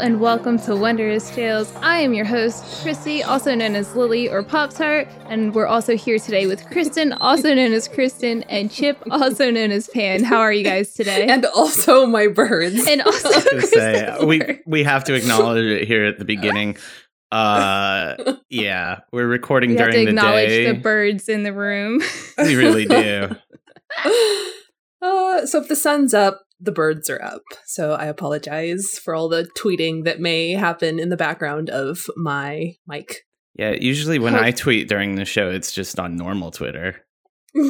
And welcome to Wondrous Tails. I am your host, Chrissy, also known as Lily or Pop Tart, and we're also here today with Kristen, also known as Kristen, and Chip, also known as Pan. How are you guys today? and also my birds. And also, I was say we we have to acknowledge it here at the beginning. Uh, yeah, we're recording we have to during the We acknowledge day. the birds in the room. we really do. uh, so if the sun's up, the birds are up. So I apologize for all the tweeting that may happen in the background of my mic. Yeah, usually when Hope- I tweet during the show, it's just on normal Twitter.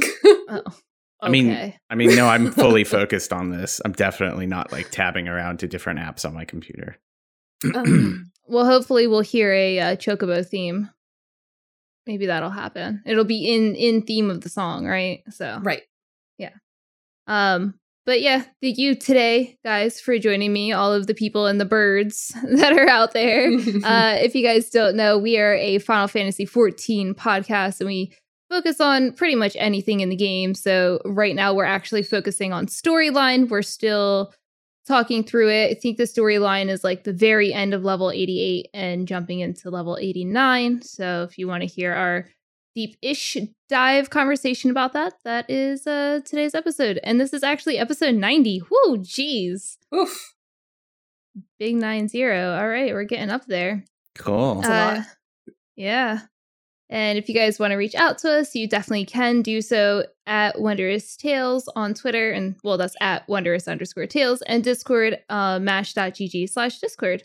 Oh, I mean, okay. I mean, no, I'm fully focused on this. I'm definitely not like tabbing around to different apps on my computer. Um, well, hopefully we'll hear a uh, Chocobo theme. Maybe that'll happen. It'll be in in theme of the song, right? So right. Yeah. Um, but yeah, thank you today, guys, for joining me, all of the people and the birds that are out there. uh, if you guys don't know, we are a Final Fantasy 14 podcast and we focus on pretty much anything in the game. So right now we're actually focusing on storyline. We're still talking through it. I think the storyline is like the very end of level 88 and jumping into level 89. So if you want to hear our deep-ish dive conversation about that, that is uh today's episode. And this is actually episode 90. Whoa, jeez. Oof. Big nine zero. All right, we're getting up there. Cool. That's a lot. Uh, Yeah. And if you guys want to reach out to us, you definitely can do so at Wondrous Tails on Twitter. And well, that's at Wondrous underscore Tails and Discord, uh, mash.gg slash Discord.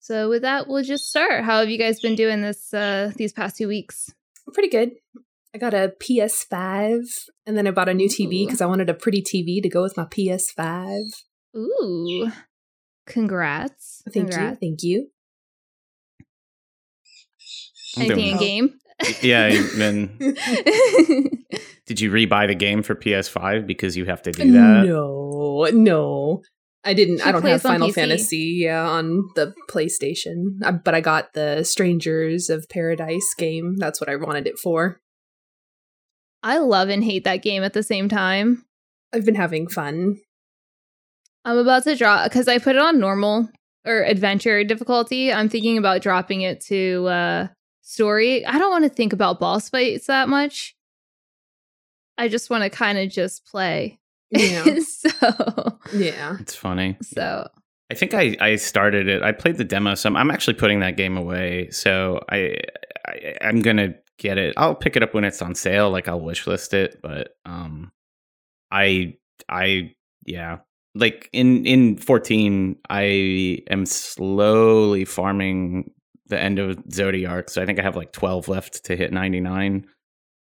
So with that, we'll just start. How have you guys been doing this uh these past two weeks? Pretty good. I got a PS5 and then I bought a new TV because I wanted a pretty TV to go with my PS5. Ooh. Congrats. Thank Congrats. you. Thank you. I'm Anything doing in game? Yeah, and did you rebuy the game for PS5 because you have to do that? No, no. I didn't. She I don't have Final PC. Fantasy yeah, on the PlayStation, Uh, but I got the Strangers of Paradise game. That's what I wanted it for. I love and hate that game at the same time. I've been having fun. I'm about to drop because I put it on normal or adventure difficulty. I'm thinking about dropping it to uh story. I don't want to think about boss fights that much. I just want to kind of just play. Yeah, so yeah. It's funny. so I think I, I started it. I played the demo some. I'm actually putting that game away, so I, I I'm gonna get it. I'll pick it up when it's on sale. Like I'll wish list it, but um, I I yeah, like in in 14, I am slowly farming the end of Zodiark. So I think I have like 12 left to hit 99.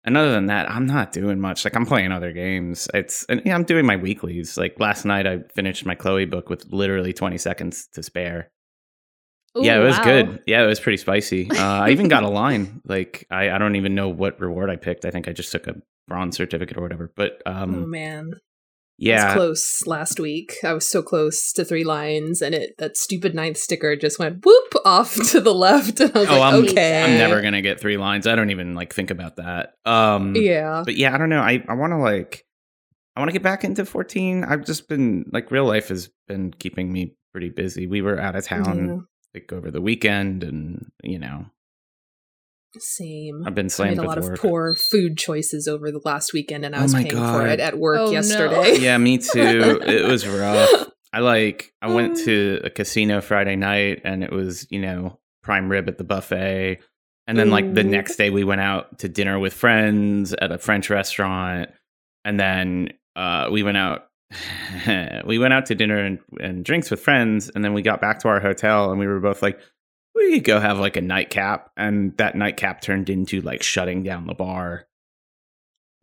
And other than that, I'm not doing much. Like I'm playing other games. It's and yeah, I'm doing my weeklies. Like last night, I finished my Khloe book with literally 20 seconds to spare. yeah, it was wow. good. Yeah, it was pretty spicy. Uh, I even got a line. Like I, I don't even know what reward I picked. I think I just took a bronze certificate or whatever. But um, oh man, yeah, was close last week. I was so close to three lines, and it that stupid ninth sticker just went whoop off to the left, and I was Oh, like, I'm- okay, I'm never gonna get three lines. I don't even like think about that. Um, Yeah, but yeah, I don't know. I, I want to like, I want to get back into 14. I've just been like, real life has been keeping me pretty busy. We were out of town like over the weekend, and you know, same. I've been I made a with lot work. of poor food choices over the last weekend, and I Oh was my paying for it at work Oh, no. yesterday. yeah, me too. It was rough. I like, I went to a casino Friday night, and it was you know prime rib at the buffet. And then, like the next day, we went out to dinner with friends at a French restaurant, and then uh, we went out. we went out to dinner and, and drinks with friends, and then we got back to our hotel, and we were both like, "We could go have like a nightcap," and that nightcap turned into like shutting down the bar.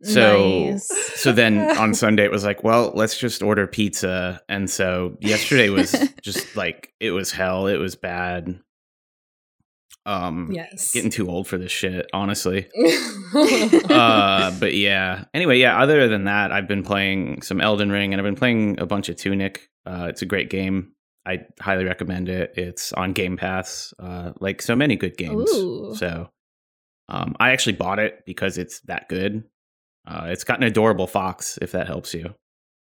So Nice. so then on Sunday it was like, well, let's just order pizza. And so yesterday was just like it was hell. It was bad. Um, Yes. getting too old for this shit, honestly. uh, but yeah. Anyway, yeah. Other than that, I've been playing some Elden Ring, and I've been playing a bunch of Tunic. Uh, it's a great game. I highly recommend it. It's on Game Pass, uh, like so many good games. Ooh. So, um, I actually bought it because it's that good. Uh, it's got an adorable fox, if that helps you.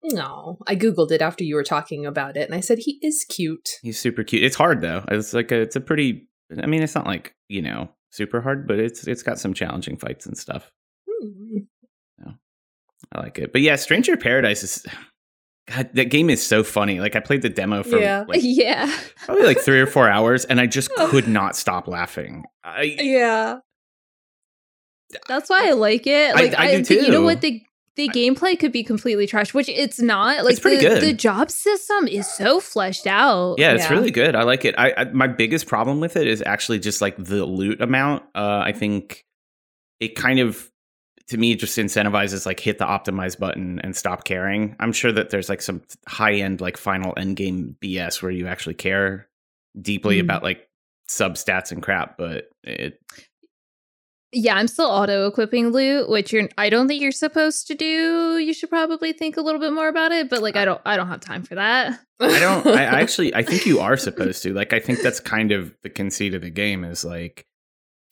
no, I googled it after you were talking about it, and I said he is cute. He's super cute. It's hard though. It's like a, it's a pretty. I mean, it's not like you know super hard, but it's it's got some challenging fights and stuff. Hmm. I like it. But yeah, Stranger Paradise is God, that game is so funny. Like I played the demo for Yeah. like yeah. probably like three or four hours, and I just could not stop laughing. I Yeah. That's why I like it. I- Like I do You know what the the gameplay could be completely trash, which it's not. Like pretty the, good. the job system is so fleshed out. yeah, it's Yeah. really good. I like it. I, I my biggest problem with it is actually just like the loot amount. Uh, I think it kind of to me just incentivizes like hit the optimize button and stop caring. I'm sure that there's like some high end like final end game BS where you actually care deeply Mhm. about like sub stats and crap, but it Yeah, I'm still auto equipping loot, which you're I don't think you're supposed to do. You should probably think a little bit more about it, but like I don't I don't have time for that. I don't. I actually. I think you are supposed to. Like, I think that's kind of the conceit of the game is like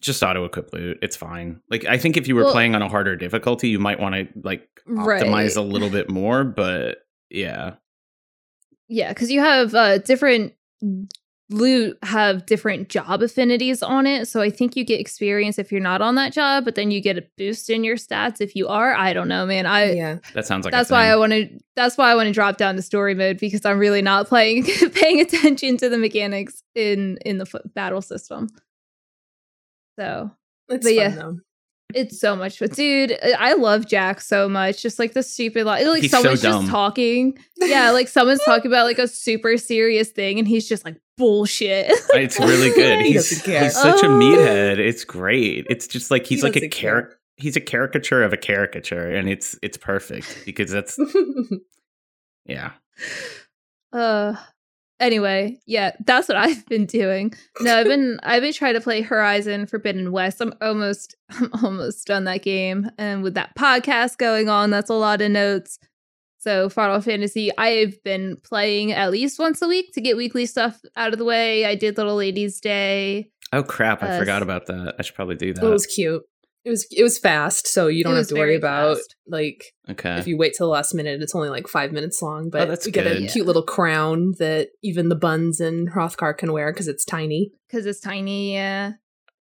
just auto equip loot. It's fine. Like, I think if you were Well- playing on a harder difficulty, you might want to like Right. optimize a little bit more. But yeah, Yeah, because you have uh different loot have different job affinities on it. So I think you get experience if you're not on that job, but then you get a boost in your stats if you are. I don't know, man. I yeah. that sounds like that's why I thing. want to that's why I want to drop down to story mode because I'm really not playing paying attention to the mechanics in in the f- battle system. So It's But fun yeah. though. it's so much fun, dude. I love Jack so much. Just like the stupid, like, like He's so someone's dumb. just talking. Yeah, like someone's talking about like a super serious thing, and he's just like bullshit. It's really good. He's, doesn't he's such a Oh. meathead. It's great. It's just like he's He like a doesn't character. He's a caricature of a caricature, and it's it's perfect because that's yeah. uh anyway yeah that's what i've been doing no i've been i've been trying to play horizon forbidden west i'm almost i'm almost done that game and with that podcast going on that's a lot of notes so final fantasy i've been playing at least once a week to get weekly stuff out of the way i did little ladies day Oh crap! I Uh, forgot about that. I should probably do that. it was cute. It was it was fast, so you don't It have to worry about fast. like okay. if you wait till the last minute, it's only like five minutes long. But that's we get a good. cute little crown that even the buns in Hrothgar can wear because it's tiny. because it's tiny yeah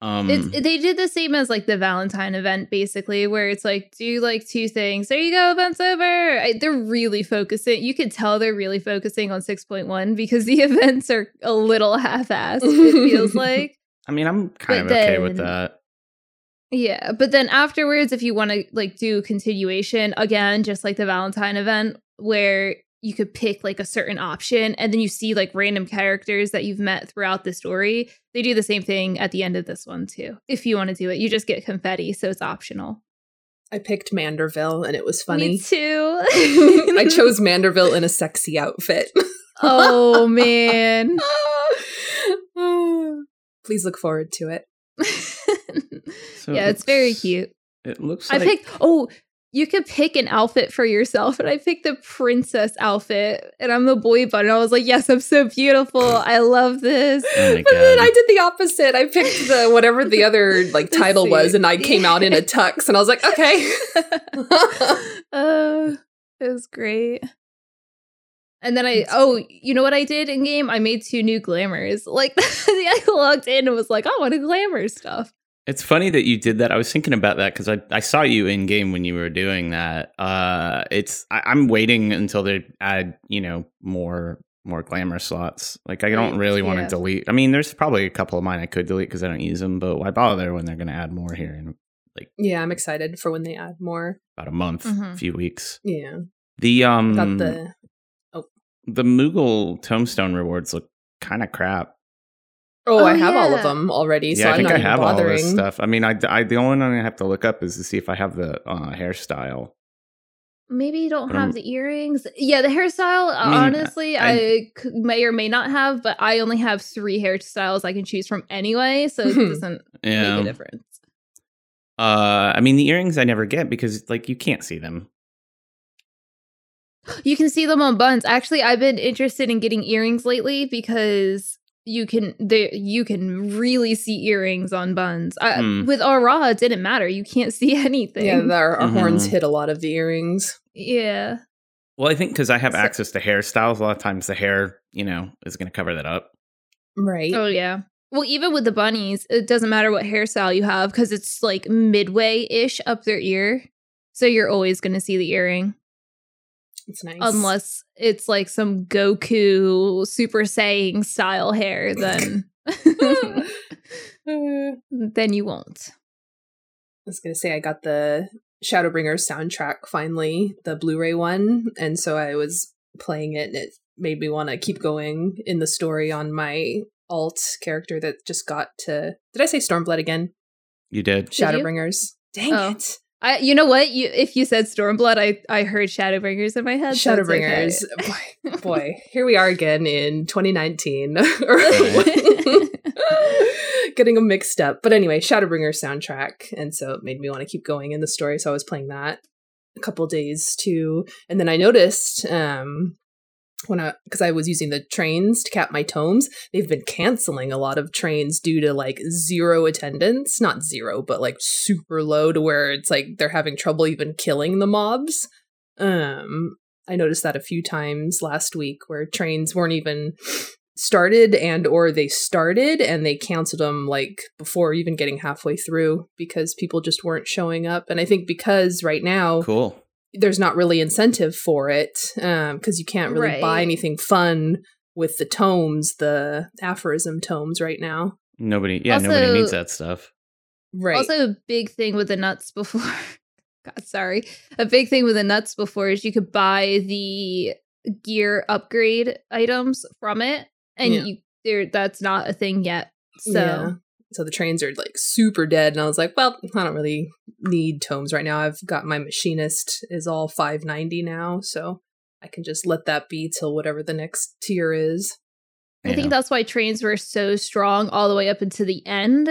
um, it's, they did the same as like the Valentine event, basically, where it's like do like two things. There you go, event's over. I, they're really focusing. You could tell they're really focusing on six point one because the events are a little half-assed. It feels like, I mean, I'm kind But of okay with that. Yeah. But then afterwards, if you want to like do continuation again, just like the Valentine event, where you could pick like a certain option, and then you see like random characters that you've met throughout the story. They do the same thing at the end of this one too. If you want to do it, you just get confetti, so it's optional. I picked Manderville, and it was Me funny. too. I chose Manderville in a sexy outfit. oh man. Please look forward to it. So yeah, it's very cute. It looks I like picked. Oh, you could pick an outfit for yourself, and I picked the princess outfit, and I'm the boy button. I was like, yes, I'm so beautiful. I love this. Oh But then I did the opposite. I picked the whatever the other like The title was, and I came out in a tux, and I was like, okay. Oh, it was great. And then I, oh, you know what I did in game? I made two new glamours. Like, I logged in and was like, I want to glamour stuff. It's funny that you did that. I was thinking about that because I, I saw you in game when you were doing that. Uh, it's I, I'm waiting until they add you know more more glamour slots. Like I don't Right, really want to delete. I mean, there's probably a couple of mine I could delete because I don't use them, but why bother when they're going to add more here in like yeah, I'm excited for when they add more. about a month, Mhm. few weeks. Yeah, The um got the the Moogle tomestone rewards look kind of crap. Oh, Oh, I have all of them already, so yeah, I I'm think not I even have all bothering. this stuff. I mean, I, I the only one I have to look up is to see if I have the uh, hairstyle. maybe you don't But have I'm- the earrings. Yeah, the hairstyle. I mean, honestly, I may or may not have, but I only have three hairstyles I can choose from anyway, so it doesn't Yeah. make a difference. Uh, I mean, the earrings I never get because like you can't see them. You can see them on buns. Actually, I've been interested in getting earrings lately because you can they you can really see earrings on buns. I, Hmm. With Aura, it didn't matter. You can't see anything. Yeah, our, our horns Mhm. hit a lot of the earrings. yeah. Well, I think because I have So- access to hairstyles, a lot of times the hair, you know, is going to cover that up. Right. Oh yeah. Well, even with the bunnies, it doesn't matter what hairstyle you have because it's like midway ish up their ear. So you're always going to see the earring It's nice. unless it's like some Goku Super Saiyan style hair. Then, then you won't. I was gonna say I got the Shadowbringers soundtrack finally, the Blu-ray one, and so I was playing it, and it made me want to keep going in the story on my alt character that just got to. Did I say Stormblood again? You did. Did you? Shadowbringers. Dang Oh. it! I, you know what? You if you said Stormblood, I I heard Shadowbringers in my head. so okay. Shadowbringers. boy, boy, here we are again in 2019. Getting them mixed up. But anyway, Shadowbringers soundtrack. And so it made me want to keep going in the story. So I was playing that a couple days too. And then I noticed um when I because I was using the trains to cap my tomes, they've been canceling a lot of trains due to like zero attendance. Not zero, but like super low to where it's like they're having trouble even killing the mobs. Um I noticed that a few times last week where trains weren't even started and or they started and they canceled them like before even getting halfway through because people just weren't showing up and i think because right now Cool. There's not really incentive for it um, because you can't really buy anything fun with the tomes the aphorism tomes right now Nobody, yeah, nobody needs that stuff. right Also, a big thing with the nuts before. God, sorry. A big thing with the nuts before is you could buy the gear upgrade items from it, and Yeah. you there that's not a thing yet. So Yeah. So the trains are like super dead and i was like well i don't really need tomes right now. I've got my machinist is all 590 now so i can just let that be till whatever the next tier is. I think that's why trains were so strong all the way up into the end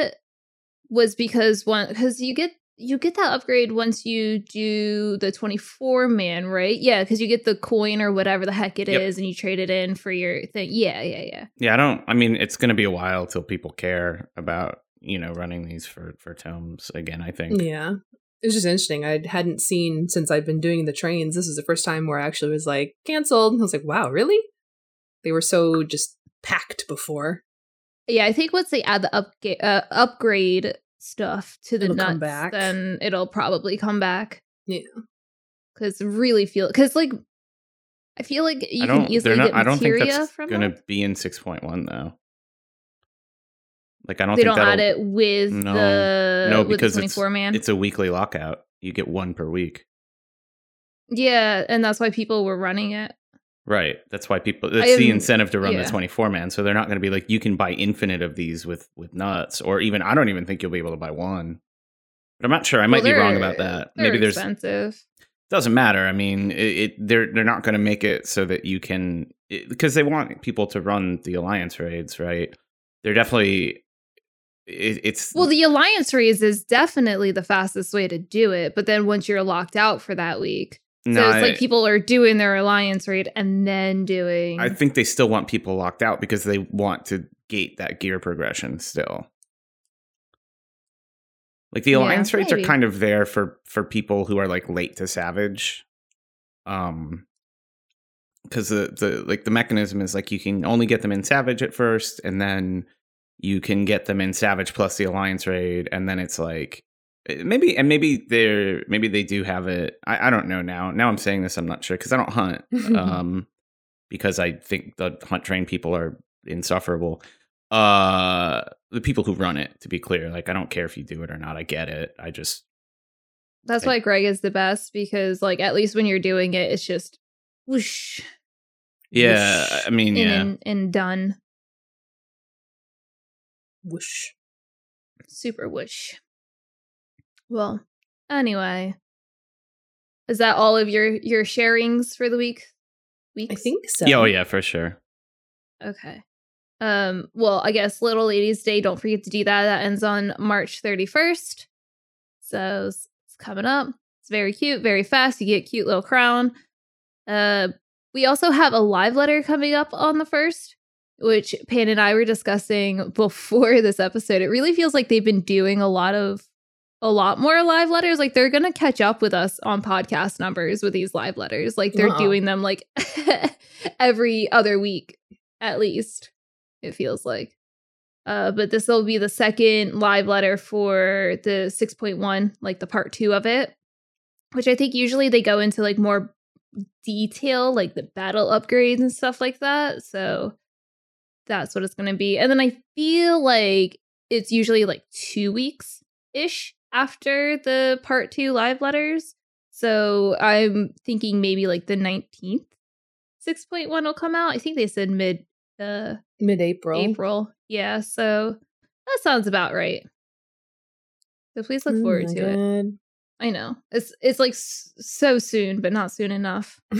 was because one because you get you get that upgrade once you do the 24 man, right? Yeah, because you get the coin or whatever the heck it is, Yep. and you trade it in for your thing. Yeah, yeah, yeah. Yeah, I don't. I mean, it's going to be a while till people care about you know running these for for tomes again. I think. yeah it was just interesting i hadn't seen since i've been doing the trains this is the first time where i actually was like canceled i was like wow really they were so just packed before Yeah, I think once they add the upga- uh, upgrade stuff to the It'll nuts, back. then it'll probably come back. Yeah. because really feel because like I feel like you can easily not. get I don't think that's going to be in six point one though. Like I don't They think don't add it with No. the no, the because it's 24 man. it's a weekly lockout. You get one per week. yeah, and that's why people were running it. Right. That's why people. That's the incentive to run yeah. the twenty four man. So they're not going to be like you can buy infinite of these with with nuts, or even I don't even think you'll be able to buy one. But I'm not sure. I might Well, be wrong about that. Maybe there's expensive. doesn't matter. I mean, it, it they're they're not going to make it so that you can because they want people to run the alliance raids, right? They're definitely it, it's Well, the alliance raids is definitely the fastest way to do it, but then once you're locked out for that week, no, so it's I- like people are doing their alliance raid and then doing. I think they still want people locked out because they want to gate that gear progression still. Like the Yeah, alliance rates are kind of there for for people who are like late to savage. Um because the the like the mechanism is like you can only get them in savage at first and then you can get them in savage plus the alliance raid and then it's like maybe and maybe they're maybe they do have it I, I don't know now now i'm saying this i'm not sure because i don't hunt um because i think the hunt train people are insufferable uh the people who run it to be clear like i don't care if you do it or not i get it i just That's I- why Greg is the best because, like, at least when you're doing it, it's just whoosh yeah Whoosh. i mean yeah and, and done. Whoosh. Super whoosh. Well, anyway, Is that all of your your sharings for the week? Weeks? I think so. Yeah, oh yeah, for sure. Okay. Um, well, I guess Little Ladies Day, don't forget to do that. That ends on March 31st. So it's, it's coming up. It's very cute, very fast. You get a cute little crown. Uh we also have a live letter coming up on the first, which Pan and I were discussing before this episode. It really feels like they've been doing a lot of a lot more live letters. Like they're gonna catch up with us on podcast numbers with these live letters. Like they're Wow. doing them like every other week at least. It feels like. Uh, but this will be the second live letter for the 6.1, like the part two of it, which I think usually they go into like more detail, like the battle upgrades and stuff like that. So that's what it's going to be. And then I feel like it's usually like two weeks ish after the part two live letters. So I'm thinking maybe like the 19th 6.1 will come out. I think they said mid uh Mid-April. April. Yeah, so that sounds about right. So please look Oh forward to it. I know it's it's like so soon, but not soon enough.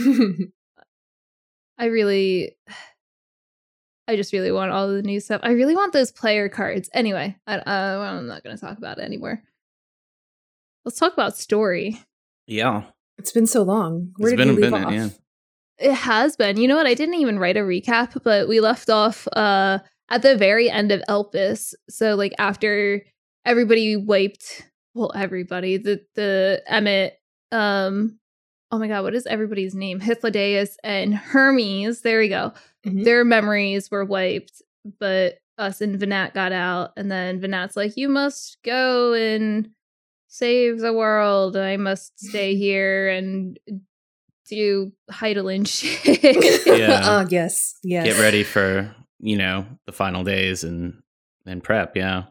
I really, I just really want all the new stuff. I really want those player cards. Anyway, I, uh, I'm not going to talk about it anymore. Let's talk about story. Yeah. it's been so long. Where It's did been we a leave minute, off? yeah. It has been. You know what? I didn't even write a recap, but we left off uh at the very end of Elpis. So like after everybody wiped well, everybody, the the Emmett, um oh my god, what is everybody's name? Hythlodaeus and Hermes, there we go. Mhm. Their memories were wiped, but us and Venat got out, and then Venat's like, You must go and save the world. I must stay here and do Hydaelyn shit. Yeah. Ah, yes. Yes. Get ready for, you know, the final days and and prep, yeah.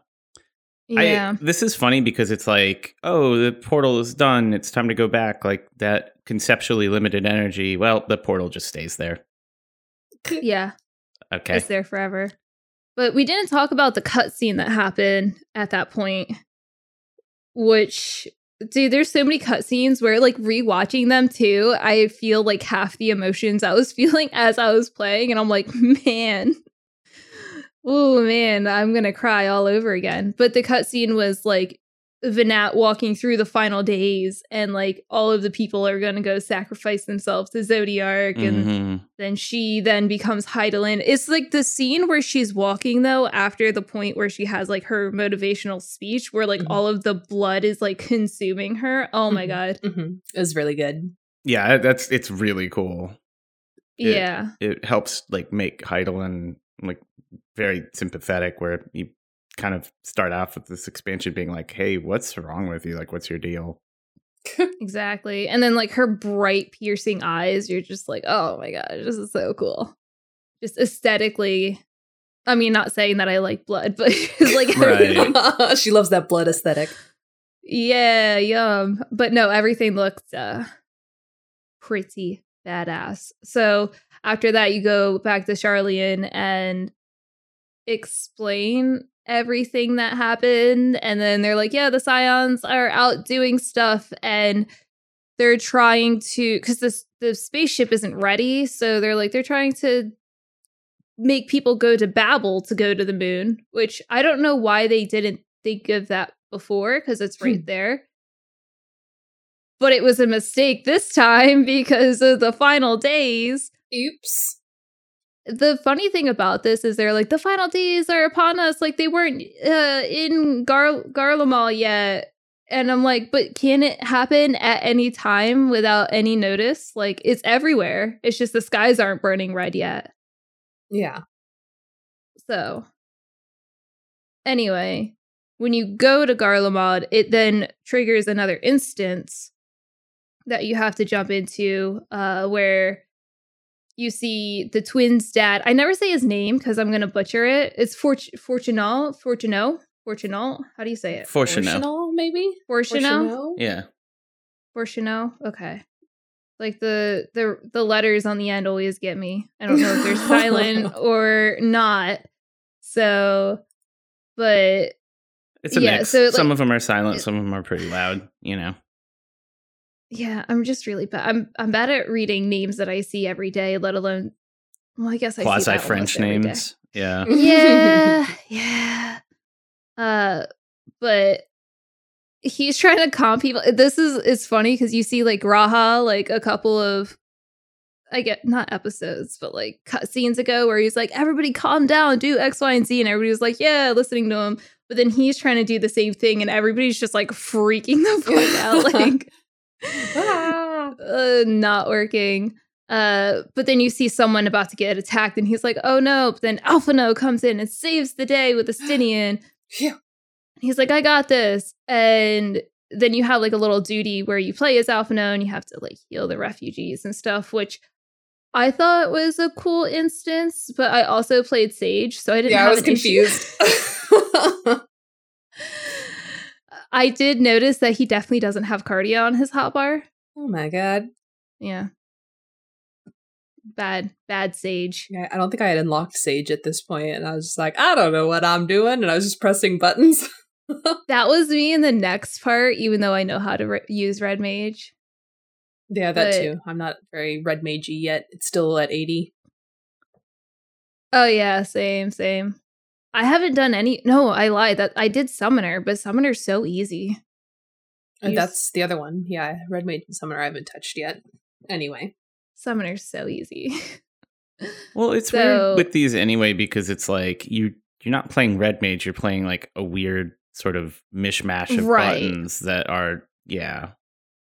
yeah. I, this is funny because it's like, oh, the portal is done. It's time to go back. Like that conceptually limited energy. Well, the portal just stays there. yeah. Okay. It's there forever. But we didn't talk about the cutscene that happened at that point, which, dude, there's so many cutscenes where, like, rewatching them too, I feel like half the emotions I was feeling as I was playing, and I'm like, man, oh man, I'm gonna cry all over again. But the cutscene was like Venat walking through the final days, and like all of the people are gonna go sacrifice themselves to Zodiark, and Mhm. then she then becomes Hydaelyn. It's like the scene where she's walking though after the point where she has like her motivational speech where like Mhm. all of the blood is like consuming her. Oh my Mhm. god. Mhm. It was really good. Yeah, that's it's really cool. Yeah. Yeah. It helps like make Hydaelyn like very sympathetic where you kind of start off with this expansion being like, hey, what's wrong with you? Like, what's your deal? Exactly. And then like her bright piercing eyes, you're just like, "Oh my god, this is so cool." Just aesthetically I mean, not saying that I like blood, but just like Right. she loves that blood aesthetic. Yeah, yum. But no, everything looked uh pretty badass. So after that you go back to Sharlayan and explain everything that happened and then they're like, "Yeah, the Scions are out doing stuff and they're trying to cuz this the spaceship isn't ready, so they're like they're trying to make people go to Babil to go to the moon, which I don't know why they didn't think of that before because it's right Hmm. there. But it was a mistake this time because of the final days. Oops. The funny thing about this is they're like the final days are upon us, like they weren't uh, in Gar Garlemald yet. And I'm like, but can it happen at any time without any notice? Like it's everywhere. It's just the skies aren't burning red yet. Yeah. So, anyway, when you go to Garlemald, it then triggers another instance that you have to jump into uh, where you see the twins' dad. I never say his name because I'm going to butcher it. It's Fort- Fortunal. Fortunal. Fortunal. How do you say it? Fortunate. Fortunal, maybe? Fortunal. Fortunal? Yeah. Fortunal. Okay. Like the the the letters on the end always get me. I don't know if they're silent or not. So, but It's a Yeah, mix. so, like- some of them are silent, some of them are pretty loud, you know. Yeah, I'm just really bad. I'm I'm bad at reading names that I see every day, let alone. Well, I guess I see quasi French almost every day. names. Yeah. yeah, yeah. Uh, but he's trying to calm people. This is it's funny because you see like Raha like a couple of I get not episodes, but like cut scenes ago where he's like, everybody calm down, do X, Y, and Z, and everybody was like, yeah, listening to him. But then he's trying to do the same thing, and everybody's just like freaking the fuck out, like Ah. uh, not working. Uh, but then you see someone about to get attacked, and he's like, "Oh no!" But then Alphinaud comes in and saves the day with the Estinien. Phew. He's like, "I got this," and then you have like a little duty where you play as Alphinaud and you have to like heal the refugees and stuff, which I thought was a cool instance. But I also played Sage, so I didn't. yeah, I was confused. I did notice that he definitely doesn't have Kardia on his hotbar. oh my god. Yeah. Bad, bad Sage. Yeah, I don't think I had unlocked Sage at this point, and I was just like, I don't know what I'm doing, and I was just pressing buttons. That was me in the next part, even though I know how to re- use Red Mage. yeah, that But- too. I'm not very red magey yet. It's still at 80. Oh yeah, same, same. I haven't done any. No, I lied. That I did Summoner, but Summoner's so easy. Uh, and that's the other one. Yeah, red mage and summoner I haven't touched yet. Anyway. Summoner's so easy. Well, it's So- weird with these anyway because it's like you you're not playing red mage, you're playing like a weird sort of mishmash of Right. buttons that are yeah.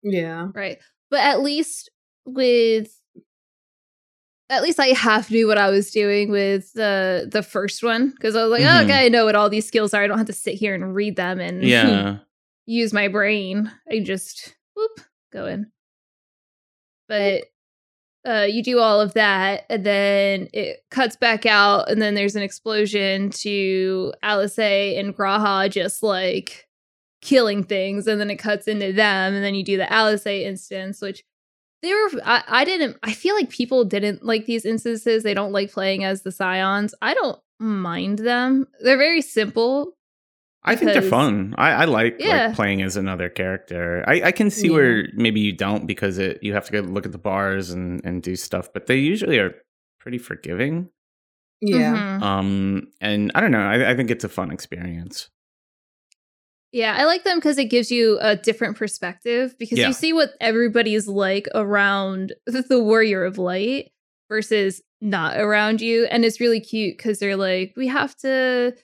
Yeah. right, but at least with. At least I half knew what I was doing with the the first one because I was like, Mhm. okay, I know what all these skills are. I don't have to sit here and read them and Yeah. use my brain. I just whoop go in. But uh, you do all of that, and then it cuts back out, and then there's an explosion to Alisaie and G'raha just like killing things, and then it cuts into them, and then you do the Alisaie instance, which they were. I, I didn't. I feel like people didn't like these instances. They don't like playing as the Scions. I don't mind them. They're very simple. I think they're fun. I, I like, Yeah. like playing as another character. I, I can see Yeah. where maybe you don't because it you have to go look at the bars and, and do stuff, but they usually are pretty forgiving. Yeah. Mhm. Um, and I don't know. I, I think it's a fun experience. Yeah, I like them because it gives you a different perspective because Yeah. you see what everybody's like around the Warrior of Light versus not around you. And it's really cute because they're like, we have to,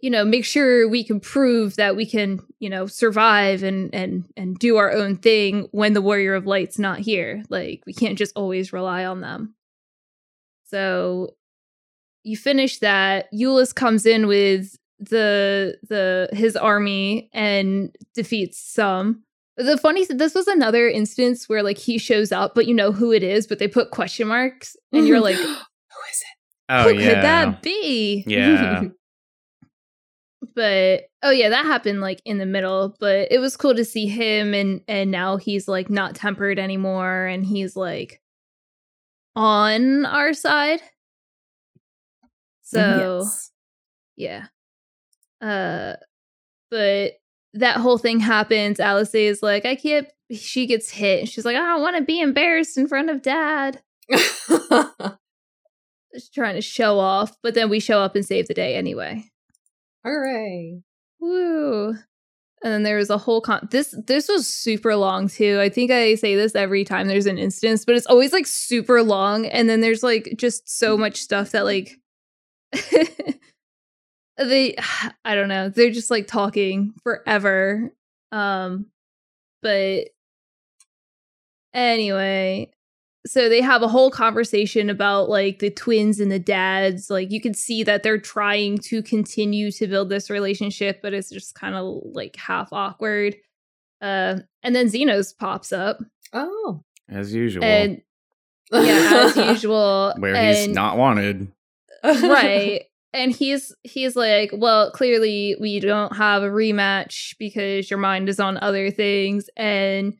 you know, make sure we can prove that we can, you know, survive and and and do our own thing when the Warrior of Light's not here. Like we can't just always rely on them. So you finish that. Euless comes in with the the his army and defeats some. The funny thing, this was another instance where like he shows up, but you know who it is, but they put question marks, and you're like, Who is it? Oh who yeah. could that be? Yeah. but oh yeah, that happened like in the middle. But it was cool to see him, and and now he's like not tempered anymore, and he's like on our side. So Yes. yeah. Uh but that whole thing happens. Alisaie is like, I can't she gets hit. She's like, I don't want to be embarrassed in front of dad. She's trying to show off, but then we show up and save the day anyway. Hooray. Woo. And then there was a whole con this this was super long too. I think I say this every time there's an instance, but it's always like super long and then there's like just so much stuff that like they I don't know. They're just like talking forever. Um but anyway, so they have a whole conversation about like the twins and the dads like you can see that they're trying to continue to build this relationship but it's just kind of like half awkward uh and then Zenos pops up Oh. As usual. and yeah as usual where he's not wanted. right and he's he's like well clearly we don't have a rematch because your mind is on other things. And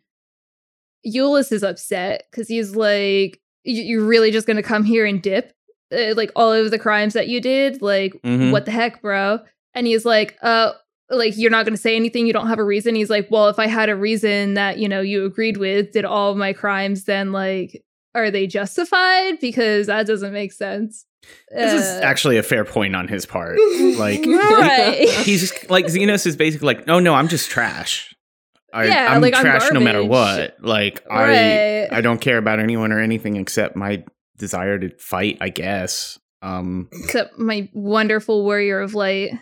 Jullus is upset because he's like "You- you're really just gonna come here and dip uh, like all of the crimes that you did? Like Mhm. what the heck bro? And he's like uh like you're not going to say anything? You don't have a reason? He's like well if i had a reason that you know you agreed with did all of my crimes then like are they justified because that doesn't make sense This is Uh, actually a fair point on his part. Like Right. he's just, like Zenos is basically like, oh no, I'm just trash. I, Yeah, I'm like, I'm trash no matter what. Like Right. I I don't care about anyone or anything except my desire to fight. I guess. Um. except my wonderful warrior of light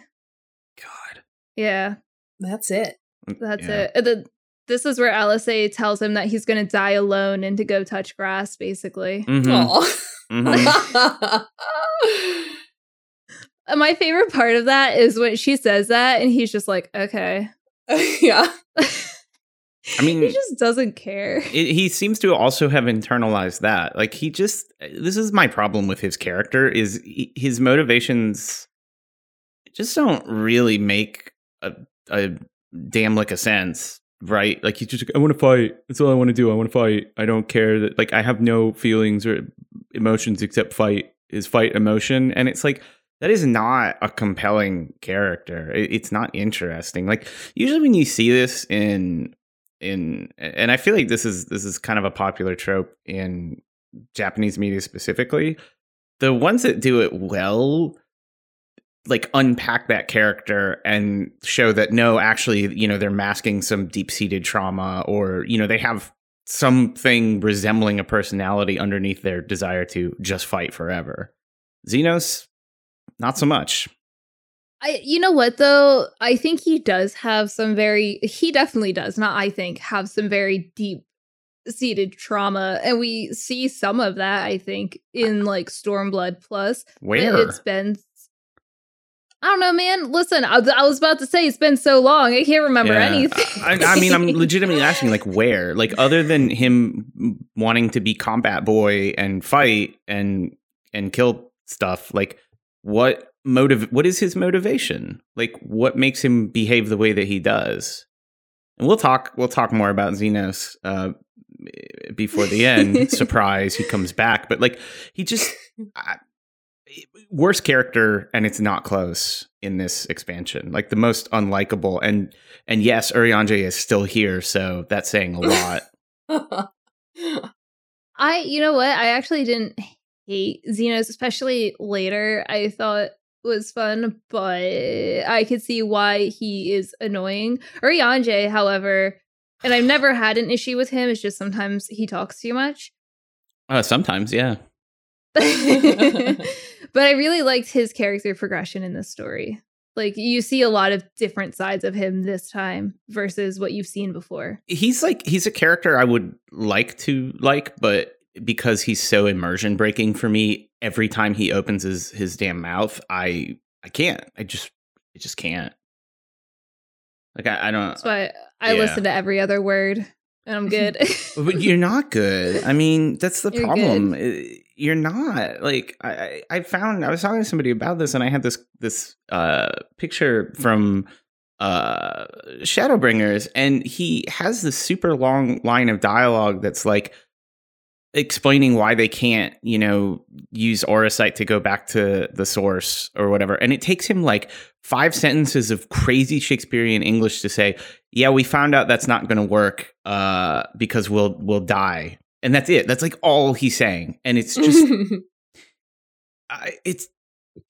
God. yeah That's it. that's Yeah. it the, this is where Alisaie tells him that he's going to die alone and to go touch grass basically Mhm, Aw. mhm. Uh, my favorite part of that is when she says that and he's just like okay yeah. I mean, he just doesn't care it, he seems to also have internalized that like he just this is my problem with his character is he, his motivations just don't really make a, a damn lick of sense right? Like he's just like i want to fight. That's all i want to do. I want to fight. I don't care that like i have no feelings or emotions except fight is fight emotion. And it's like that is not a compelling character. It's not interesting. Like usually when you see this in in and I feel like this is this is kind of a popular trope in Japanese media specifically. The ones that do it well like unpack that character and show that no actually you know they're masking some deep-seated trauma or you know they have something resembling a personality underneath their desire to just fight forever. Zenos not so much. I you know what though? I think he does have some very he definitely does, not I think, have some very deep seated trauma. And we see some of that, I think, in like Stormblood Plus. Where? It's been I don't know, man. Listen, I, I was about to say it's been so long. I can't remember Yeah. anything. I, I mean, I'm legitimately asking, like, where? Like, other than him wanting to be combat boy and fight and and kill stuff, like, what motive? What is his motivation? Like, what makes him behave the way that he does? And we'll talk. We'll talk more about Zenos uh, before the end. Surprise, he comes back, but like, he just. I, worst character and it's not close in this expansion like the most unlikable and and yes Urianger is still here so that's saying a lot I, you know what? I actually didn't hate Zenos, especially later. I thought was fun, but I could see why he is annoying. Urianger, however, and I've never had an issue with him. It's just sometimes he talks too much. uh, sometimes yeah but I really liked his character progression in this story. Like you see a lot of different sides of him this time versus what you've seen before. he's like he's a character i would like to like but because he's so immersion breaking for me every time he opens his his damn mouth i i can't i just i just can't like i, I don't That's why I Yeah. listen to every other word and I'm good. But you're not good. I mean, that's the You're problem. You're not. Like I, I found I was talking to somebody about this, and I had this this uh, picture from uh, Shadowbringers, and he has this super long line of dialogue that's like explaining why they can't, you know, use Orosite to go back to the source or whatever. And it takes him like five sentences of crazy Shakespearean English to say, "Yeah, we found out that's not going to work uh, because we'll we'll die." And that's it. That's like all he's saying. And it's just I, it's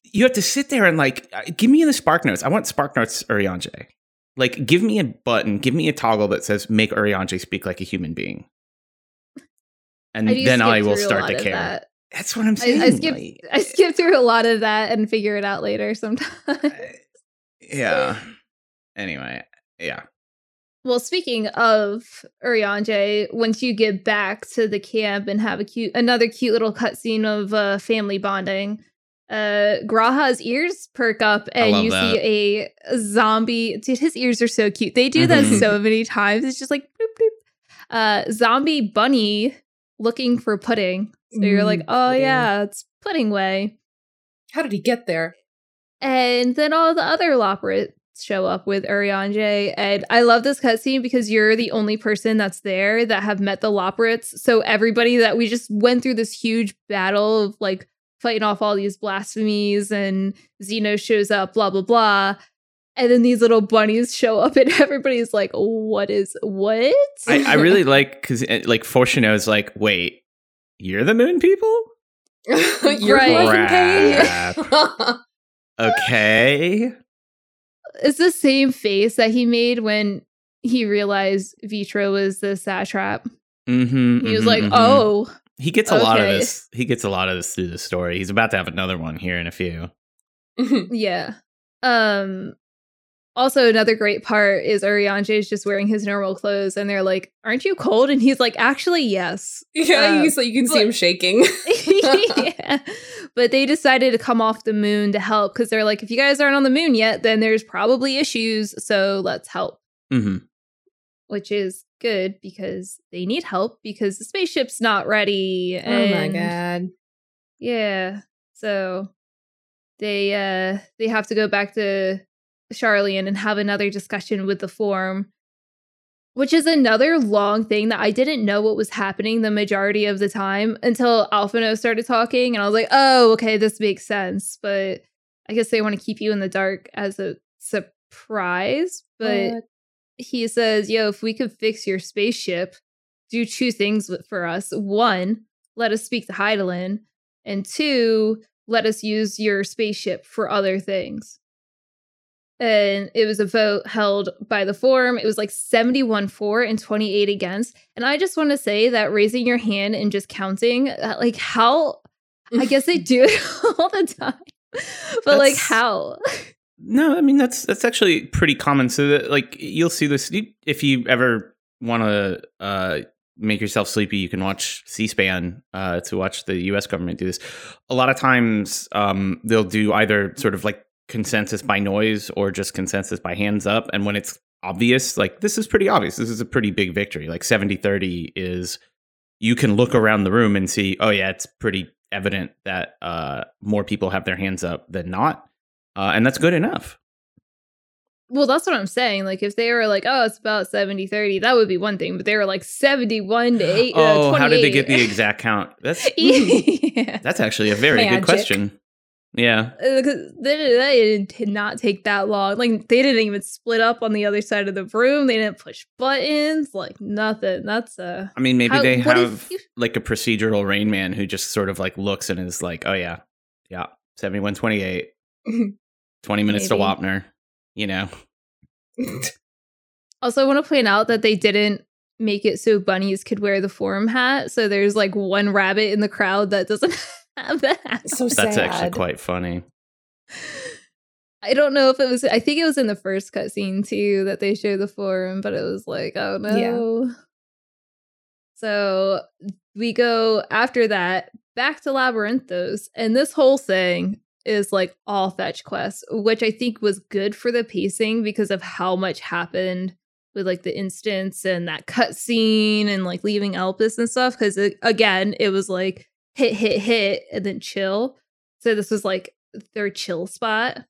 you have to sit there and like give me the spark notes. I want spark notes Urianger. Like give me a button, give me a toggle that says make Urianger speak like a human being. And I then I will start to care. that. That's what I'm I, saying. I skip like, I skip through a lot of that and figure it out later sometimes. yeah. Anyway, yeah. Well, speaking of Urianger, once you get back to the camp and have a cute another cute little cutscene of uh, family bonding, uh G'raha's ears perk up and you that. see a zombie dude his ears are so cute they do that Mhm. so many times it's just like bloop, bloop. uh zombie bunny looking for pudding so you're like Mm, oh pudding. yeah it's pudding way How did he get there? and then all the other Loporits show up with Urianger. And I love this cutscene because you're the only person that's there that have met the Loporits. So everybody that we just went through this huge battle of like fighting off all these blasphemies and Xeno shows up, blah, blah, blah. and then these little bunnies show up, and everybody's like, "What is what?" I, I really like because eh, like Fortuno is like, wait, you're the moon people? You're Right. fucking. Okay. It's the same face that he made when he realized Vrtra was the satrap. Mm-hmm, He was mhm, like, mhm. "Oh, He gets a lot of this. He gets a lot of this through the story. He's about to have another one here in a few. yeah." Um. Also, another great part is Urianger is just wearing his normal clothes, and they're like, "Aren't you cold?" And he's like, "Actually, yes." yeah, Uh, you, so you can see but- him shaking. yeah. But they decided to come off the moon to help because they're like, if you guys aren't on the moon yet, then there's probably issues. So let's help, hmm which is good because they need help because the spaceship's not ready. oh my god. Yeah. So they uh they have to go back to Sharlayan and have another discussion with the form. Which is another long thing that I didn't know what was happening the majority of the time until Alphinaud started talking, and I was like, "Oh, okay, this makes sense." But I guess they want to keep you in the dark as a surprise. But What? he says, "Yo, if we could fix your spaceship, do two things for us. One, let us speak to Hydaelyn, and two, let us use your spaceship for other things." And it was a vote held by the forum. It was like 71 for and 28 against. And I just want to say that raising your hand and just counting, uh, like how I guess they do it all the time. But like how? No, I mean that's that's actually pretty common. So that like you'll see this if you ever want to uh, make yourself sleepy, you can watch C-SPAN uh, to watch the U.S. government do this. A lot of times um, they'll do either sort of like consensus by noise or just consensus by hands up. And when it's obvious, like this is pretty obvious. This is a pretty big victory. Like 70-30 is you can look around the room and see, oh yeah, it's pretty evident that uh, more people have their hands up than not. Uh, and that's good enough. Well, that's what I'm saying. Like, if they were like, oh, it's about 70 30, that would be one thing. But they were like 71 to 8. uh, oh, how did they get the exact count? That's yeah. that's actually a very Magic. good question. Yeah. Uh, because They did- they did not take that long. Like, they didn't even split up on the other side of the room. They didn't push buttons. Like, nothing. That's a. I mean, maybe How- they have you- like a procedural Rain Man who just sort of like looks and is like, oh yeah, yeah, 7128, 20 minutes Maybe. to Wapner, you know. Also, I want to point out that they didn't make it so bunnies could wear the forum hat. So there's like one rabbit in the crowd that doesn't have the hat. so That's sad. actually quite funny. I don't know if it was. I think it was in the first cutscene too that they showed the forum, but it was like, oh no. So we go after that back to Labyrinthos, and this whole thing is like all fetch quests, which I think was good for the pacing because of how much happened with like the instance and that cutscene and like leaving Elpis and stuff. Because uh, again, it was like hit, hit, hit, and then chill. So this was like their chill spot.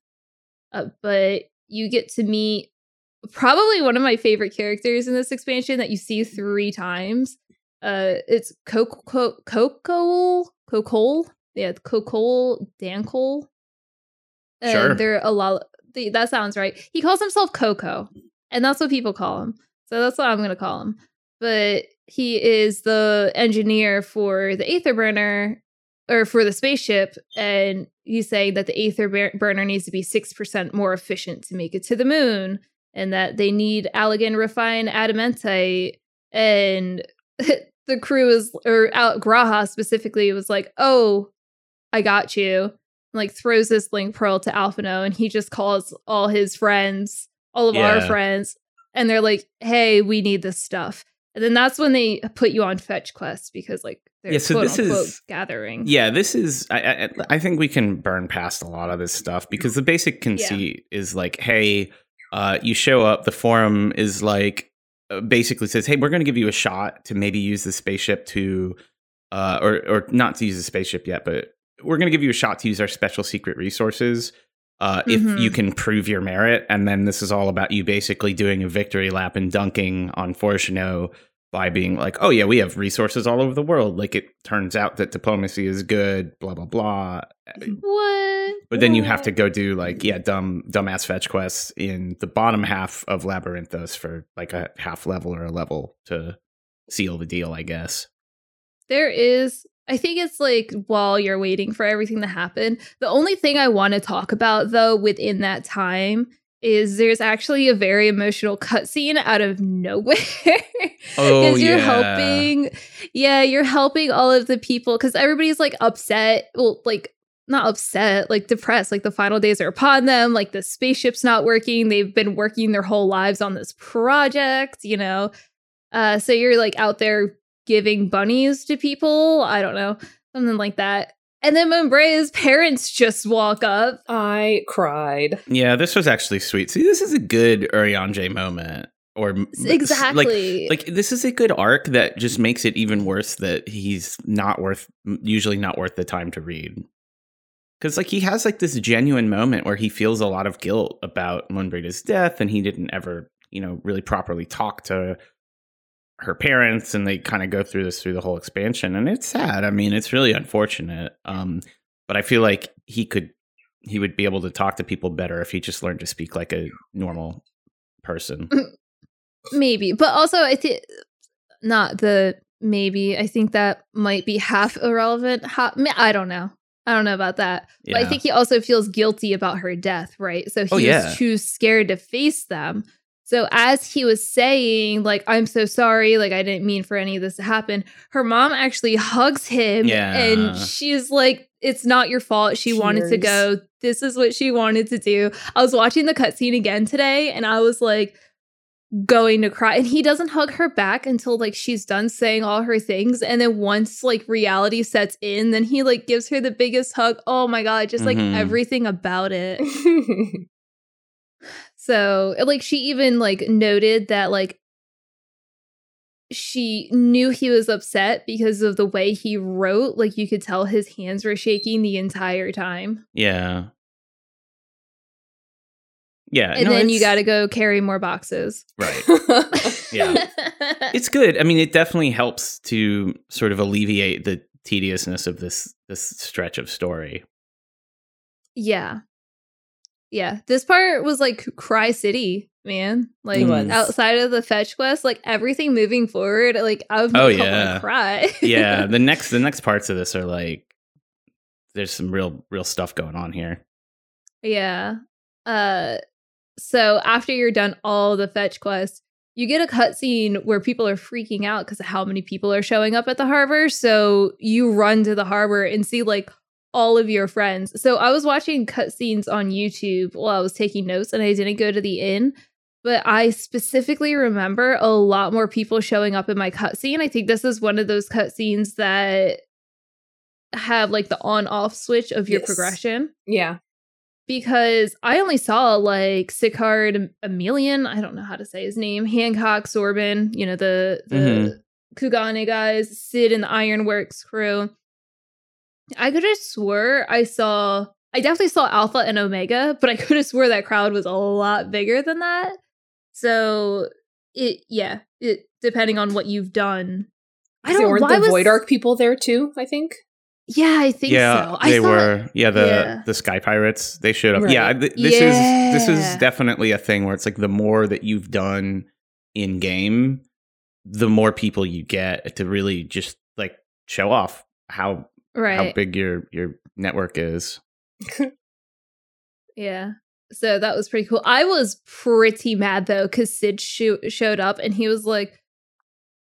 Uh, but you get to meet probably one of my favorite characters in this expansion that you see three times. Uh, it's Coco Coco Coco. Yeah, Coco Dancole. And Sure. they're a lot. the- That sounds right. He calls himself Coco, and that's what people call him. So that's what I'm gonna call him. But he is the engineer for the Aether Burner or for the spaceship, and he's saying that the Aether Burner needs to be six percent more efficient to make it to the moon, and that they need Allagan refined adamantite. And the crew is, or out G'raha specifically, was like, "Oh, I got you." Like throws this link pearl to Alphinaud, and he just calls all his friends, all of our friends, and they're like, "Hey, we need this stuff." And then that's when they put you on fetch quests because, like, they're Yeah, so quote this unquote is- gathering. Yeah, this is. I, I I think we can burn past a lot of this stuff because the basic conceit is like, hey, uh, you show up. The forum is like uh, basically says, hey, we're going to give you a shot to maybe use the spaceship to, uh, or or not to use the spaceship yet, but we're going to give you a shot to use our special secret resources. Uh, if Mhm. you can prove your merit, and then this is all about you basically doing a victory lap and dunking on Fourchenault by being like, oh yeah, we have resources all over the world. Like it turns out that diplomacy is good, blah blah blah. What? But then you have to go do like yeah, dumb dumbass fetch quests in the bottom half of Labyrinthos for like a half level or a level to seal the deal, I guess. There is I think it's like while you're waiting for everything to happen. The only thing I want to talk about though within that time is there's actually a very emotional cutscene out of nowhere. Oh, you're yeah. helping yeah, you're helping all of the people because everybody's like upset. Well, like not upset, like depressed. Like the final days are upon them. Like the spaceship's not working. They've been working their whole lives on this project, you know. Uh, so you're like out there giving bunnies to people. I don't know, something like that. And then Moenbryda's parents just walk up. I cried. Yeah, this was actually sweet. See, this is a good Urianger moment. Or Exactly. Like, like this is a good arc that just makes it even worse that he's not worth usually not worth the time to read. Cuz like he has like this genuine moment where he feels a lot of guilt about Moenbryda's death and he didn't ever, you know, really properly talk to her parents and they kind of go through this through the whole expansion and it's sad. I mean, it's really unfortunate. Um but I feel like he could he would be able to talk to people better if he just learned to speak like a normal person. Maybe, but also I think not the maybe. I think that might be half irrelevant. Half, I don't know. I don't know about that. But I think he also feels guilty about her death, right? So he's Oh, yeah. too scared to face them. So as he was saying, like, I'm so sorry, like I didn't mean for any of this to happen, her mom actually hugs him Yeah. and she's like, It's not your fault. She wanted to go. This is what she wanted to do. I was watching the cutscene again today and I was like going to cry. And he doesn't hug her back until like she's done saying all her things. And then once like reality sets in, then he like gives her the biggest hug. Oh my god, just like Mhm. everything about it. So, like, she even like noted that like she knew he was upset because of the way he wrote. Like, you could tell his hands were shaking the entire time. Yeah. Yeah. And no, then you got to go carry more boxes. Right. Yeah. It's good. I mean, it definitely helps to sort of alleviate the tediousness of this this stretch of story. yeah. Yeah. This part was like Cry City, man. Like, outside of the fetch quest, like everything moving forward, like, I was Oh, oh, yeah. yeah. cry. Yeah, the next the next parts of this are like there's some real real stuff going on here. Yeah. Uh so after you're done all the fetch quests, you get a cutscene where people are freaking out because of how many people are showing up at the harbor. So you run to the harbor and see like all of your friends. So I was watching cutscenes on YouTube while I was taking notes and I didn't go to the inn. But I specifically remember a lot more people showing up in my cutscene. I think this is one of those cutscenes that have like the on off switch of your Yes. progression yeah. because I only saw like Sicard Emilian, I don't know how to say his name, Hancock Sorbin, you know, the the Mhm. Kugane guys, Sid and the Ironworks crew. I could have swore I saw I definitely saw Alpha and Omega, but I could have swore that crowd was a lot bigger than that. So it yeah, it depending on what you've done. I don't weren't why the was, Void Ark people there too, I think. Yeah, I think yeah, so. I they thought- were. Yeah, the yeah. the Sky Pirates they showed up. Right. Yeah, th- this is this is definitely a thing where it's like the more that you've done in game, the more people you get to really just like show off how right. how big your your network is. Yeah. So that was pretty cool. I was pretty mad though because Sid sho- showed up and he was like,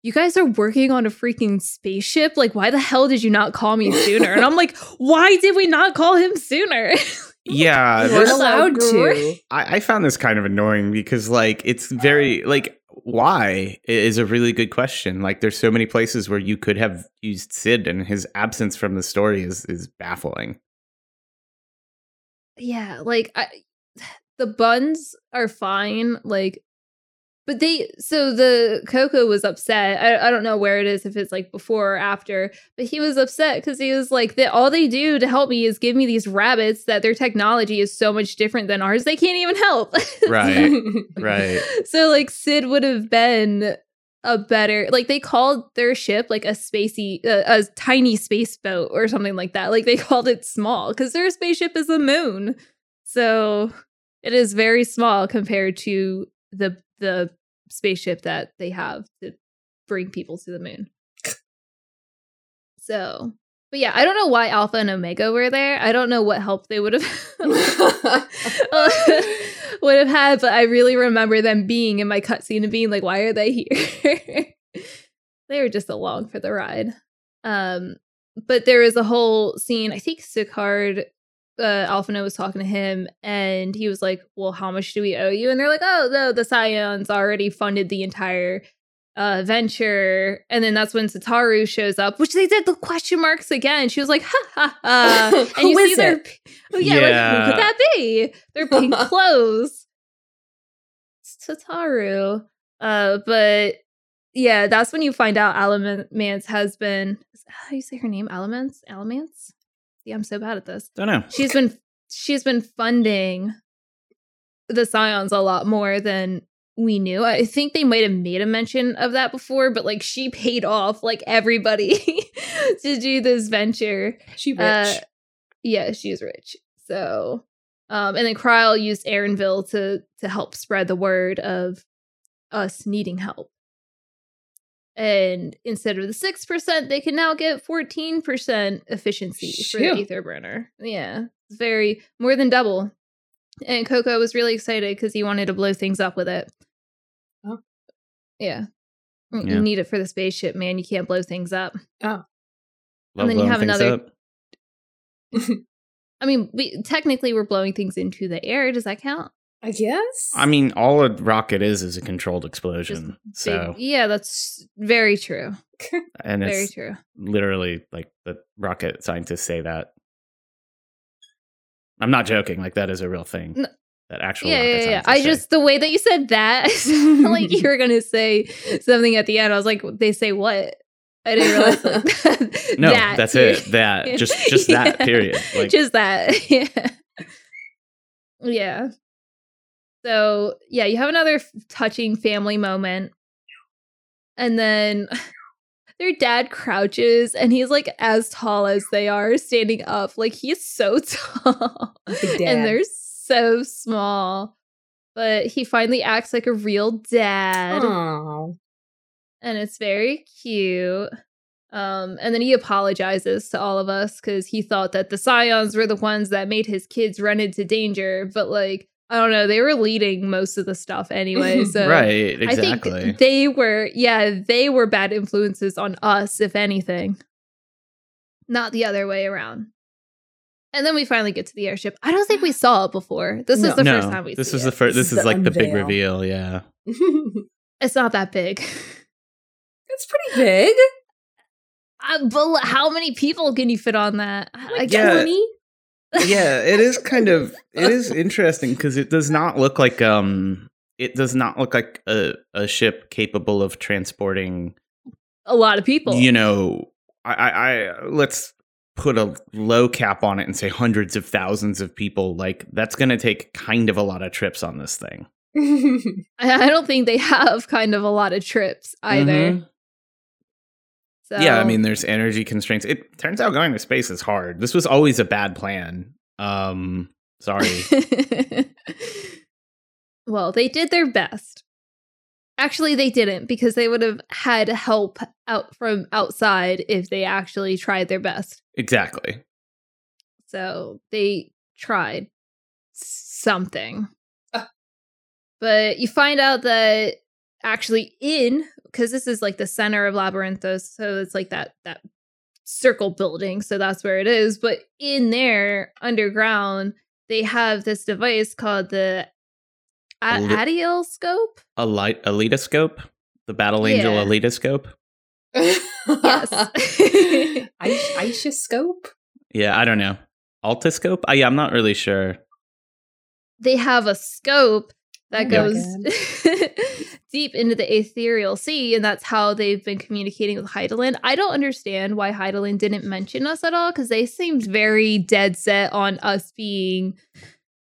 "You guys are working on a freaking spaceship. Like, why the hell did you not call me sooner?" And I'm like, "Why did we not call him sooner?" Yeah, You We're allowed great. to. I, I found this kind of annoying because like it's very like why is a really good question. Like there's so many places where you could have used Sid and his absence from the story is is baffling. yeah, like I, the buns are fine. Like, but they so the Coco was upset. I, I don't know where it is if it's like before or after, but he was upset because he was like that. All they do to help me is give me these rabbits that their technology is so much different than ours. They can't even help. Right. Right. so like Sid would have been a better like they called their ship like a spacey uh, a tiny space boat or something like that like they called it small because their spaceship is the moon so it is very small compared to the the spaceship that they have to bring people to the moon so but yeah i don't know why alpha and omega were there i don't know what help they would have would have had, but I really remember them being in my cutscene and being like, why are they here? they were just along for the ride. Um, but there was a whole scene, I think Sicard, uh, Alphinaud was talking to him and he was like, well, how much do we owe you? And they're like, oh, no, the Scions already funded the entire uh, venture. And then that's when Tataru shows up, which they did the question marks again. She was like, ha ha ha. And Who you is see their, it? oh, yeah, like, who could that be? Their pink clothes. It's Tataru. Uh, but yeah, that's when you find out Alamance has been, is that how you say her name? Alamance? Alamance? Yeah, I'm so bad at this. Don't know. she's been she's been funding the scions a lot more than we knew. I think they might have made a mention of that before but like she paid off like everybody to do this venture. She rich. uh, yeah she's rich. So um and then Krile used Arenvald to to help spread the word of us needing help and instead of the 6% they can now get 14% efficiency for the aether burner. Yeah it's very more than double. And coco was really excited because he wanted to blow things up with it. Oh. yeah. Yeah. you need it for the spaceship man you can't blow things up. Oh. Love and then you have another- i mean we technically we're blowing things into the air. Does that count I guess. I mean, all a rocket is is a controlled explosion. Just so, Big- yeah that's very true and very true literally like the rocket scientists say that. I'm not joking. Like that is a real thing. No. That actual yeah, yeah, yeah. I say. just the way that you said that, like you were gonna say something at the end. I was like, they say what? I didn't realize. Like, no, that. that's it. That just just that period. Like just that. Yeah. Yeah. So yeah, you have another f- touching family moment, and then their dad crouches, and he's like as tall as they are, standing up. Like he's so tall, and they're so small. But he finally acts like a real dad Aw. and it's very cute. Um, and then he apologizes to all of us because he thought that the scions were the ones that made his kids run into danger. But like, I don't know, they were leading most of the stuff anyway. So right, I think they were, yeah, they were bad influences on us, if anything, not the other way around. And then we finally get to the airship. I don't think we saw it before. This No. is the no, first time we this is the first. This This is is the like the big reveal. Yeah. It's not that big. It's pretty big. Uh, but how many people can you fit on that? Like Yeah. 20? Yeah, it is kind of it is interesting because it does not look like um it does not look like a, a ship capable of transporting a lot of people. you know I, I I let's put a low cap on it and say hundreds of thousands of people like that's going to take kind of a lot of trips on this thing I, don't think they have kind of a lot of trips either. Mhm. So yeah i mean there's energy constraints it turns out going to space is hard this was always a bad plan um sorry well, they did their best. Actually, they didn't because they would have had help out from outside if they actually tried their best. exactly So they tried something. Ah. But you find out that actually in because this is like the center of Labyrinthos, so it's like that that circle building, so that's where it is. But in there, underground, they have this device called the a- Li- Adiel scope. a light elitoscope the battle angel Yeah. yes. elitoscope Aisha scope? Yeah, I don't know. Altascope? Uh, yeah, I'm not really sure. they have a scope that Oh my goes deep into the ethereal sea, and that's how they've been communicating with Hydaelyn. I don't understand why Hydaelyn didn't mention us at all because they seemed very dead set on us being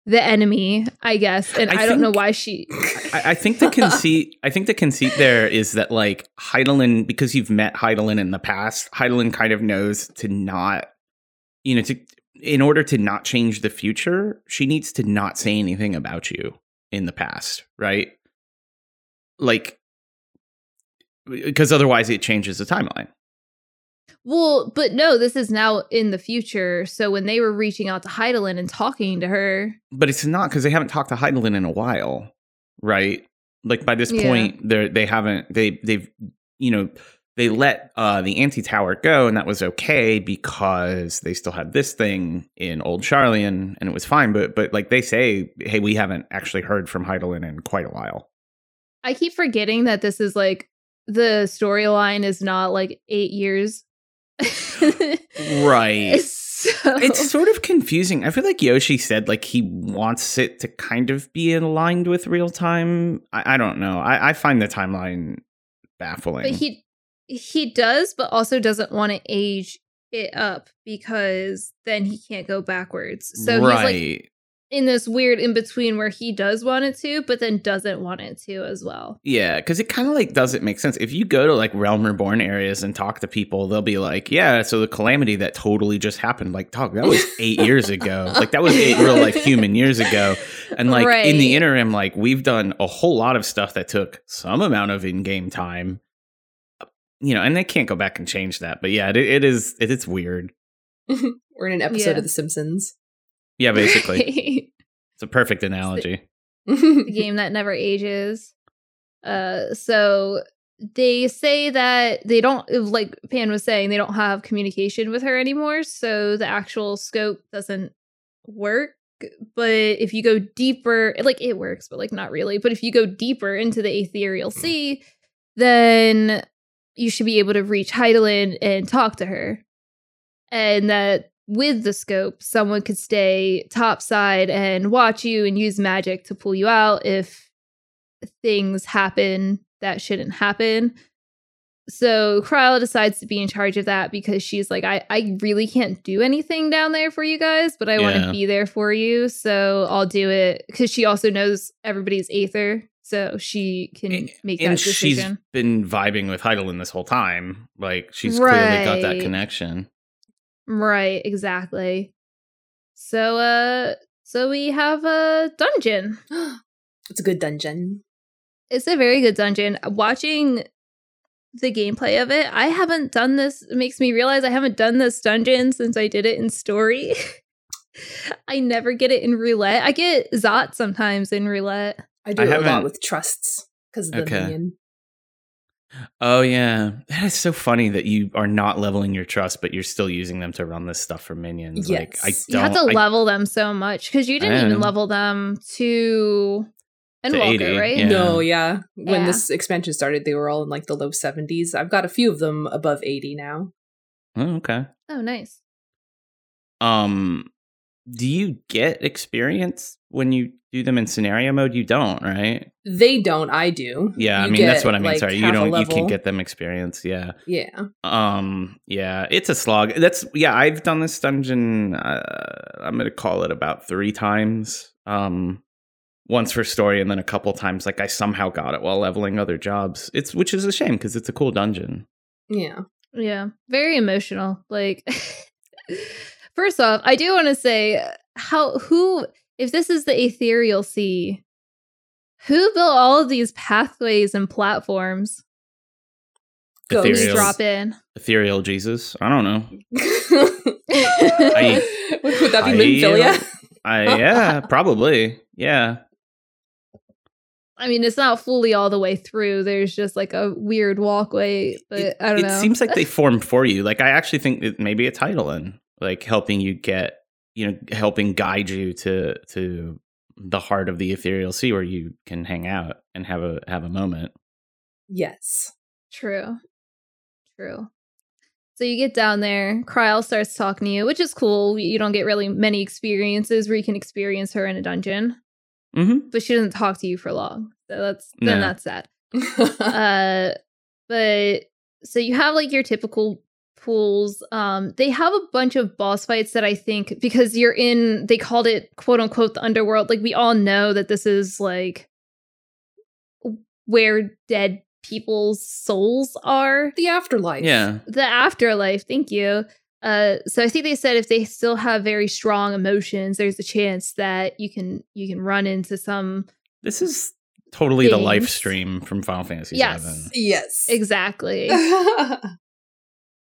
the enemy, I guess. And I I, don't know why she. I, I think the conceit. I think the conceit there is that like Hydaelyn, because you've met Hydaelyn in the past, Hydaelyn kind of knows to not, you know, to in order to not change the future, she needs to not say anything about you in the past, right? Like, because otherwise it changes the timeline. Well, but no, this is now in the future. So when they were reaching out to Hydaelyn and talking to her, But it's not because they haven't talked to Hydaelyn in a while, right? Like by this Yeah. point, they they haven't they they've you know they let uh, the anti tower go, and that was okay because they still had this thing in Old Sharlayan, and it was fine. But but like they say, hey, we haven't actually heard from Hydaelyn in quite a while. I keep forgetting that this is like the storyline is not like eight years. Right. So, It's sort of confusing. I feel like Yoshi said like he wants it to kind of be aligned with real time. I, I don't know. I, I find the timeline baffling. but he he does, but also doesn't want to age it up because then he can't go backwards. So he's like in this weird in between where he does want it to, but then doesn't want it to as well. Yeah, because it kind of like doesn't make sense. If you go to like Realm Reborn areas and talk to people, they'll be like, "Yeah, so the calamity that totally just happened, like, dog, that was eight years ago. Like that was eight real life human years ago." And like in the interim, like we've done a whole lot of stuff that took some amount of in game time. You know, and they can't go back and change that. But yeah, it, it is it, it's weird. We're in an episode Yeah. of The Simpsons. Yeah, basically, it's a perfect analogy. the game that never ages. Uh, so they say that they don't, like Pan was saying, they don't have communication with her anymore. So the actual scope doesn't work. But if you go deeper, like it works, but like not really. But if you go deeper into the ethereal sea, then you should be able to reach Hydaelyn and talk to her. And that with the scope, someone could stay topside and watch you and use magic to pull you out if things happen that shouldn't happen. So Krile decides to be in charge of that because she's like, I, I really can't do anything down there for you guys, but I want to be there for you. So I'll do it because she also knows everybody's Aether. So she can And- make that and she's decision. been vibing with Hydaelyn this whole time. Like she's clearly got that connection. Right, exactly. So uh so we have a dungeon. it's a good dungeon. It's a very good dungeon. Watching the gameplay of it, I haven't done this. It makes me realize I haven't done this dungeon since I did it in story. I never get it in roulette. I get Zot sometimes in roulette. I do I it a lot with trusts because of the Okay. minion. Oh yeah, that is so funny that you are not leveling your trust, but you're still using them to run this stuff for minions. Like I Yes. don't. You have to I- level them so much because you didn't even level them to Endwalker, 80, right? Yeah. No, yeah. When Yeah. this expansion started, they were all in like the low 70s. I've got a few of them above 80 now. Oh, okay. Oh, nice. Um, do you get experience when you do them in scenario mode? You don't, right? They don't. I do. Yeah, I You mean that's what I mean. like, Sorry, you don't. You can't get them experience. Yeah. Yeah. Um. Yeah, it's a slog. That's yeah. I've done this dungeon. Uh, I'm gonna call it about three times. Um, once for story, and then a couple times like I somehow got it while leveling other jobs. It's which is a shame because it's a cool dungeon. Yeah. Yeah, very emotional. Like, first off, I do want to say how who if this is the ethereal sea, who built all of these pathways and platforms? Ghosts. Just Ethereal. drop in. Ethereal Jesus. I don't know. I, Would that be I- Minfilia? I yeah, probably. Yeah. I mean, it's not fully all the way through. There's just like a weird walkway, but it, I don't it know. It seems like they formed for you. Like I actually think it maybe a title in like helping you get you know helping guide you to to the heart of the ethereal sea where you can hang out and have a have a moment. Yes. True. True. So you get down there, Krile starts talking to you, which is cool. You don't get really many experiences where you can experience her in a dungeon, Mm-hmm. but she doesn't talk to you for long. So that's then No. that's sad. uh but so you have like your typical pools. Um, they have a bunch of boss fights that I think because you're in, they called it quote unquote the underworld. Like we all know that this is like where dead people's souls are. The afterlife. Yeah. The afterlife. Thank you. Uh, so I think they said if they still have very strong emotions, there's a chance that you can you can run into some This is totally the live stream from Final Fantasy Yes. VII. Yes. exactly.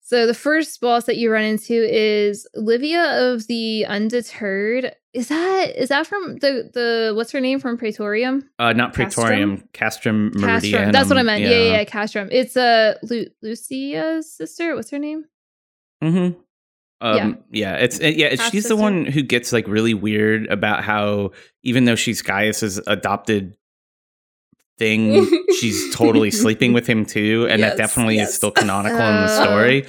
So the first boss that you run into is Livia of the Undeterred. Is that is that from the the what's her name from Praetorium? Uh, not Praetorium, Castrum Castrum. Meridianum. That's what I meant. Yeah, yeah, yeah Castrum. It's uh, Lu- Lucia's sister. What's her name? Mm-hmm. Um, Yeah. yeah. it's it- yeah. It's, Half she's the one who gets like really weird about how even though she's Gaius's adopted thing, she's totally sleeping with him too, and Yes, that definitely yes. is still canonical in the Uh. story.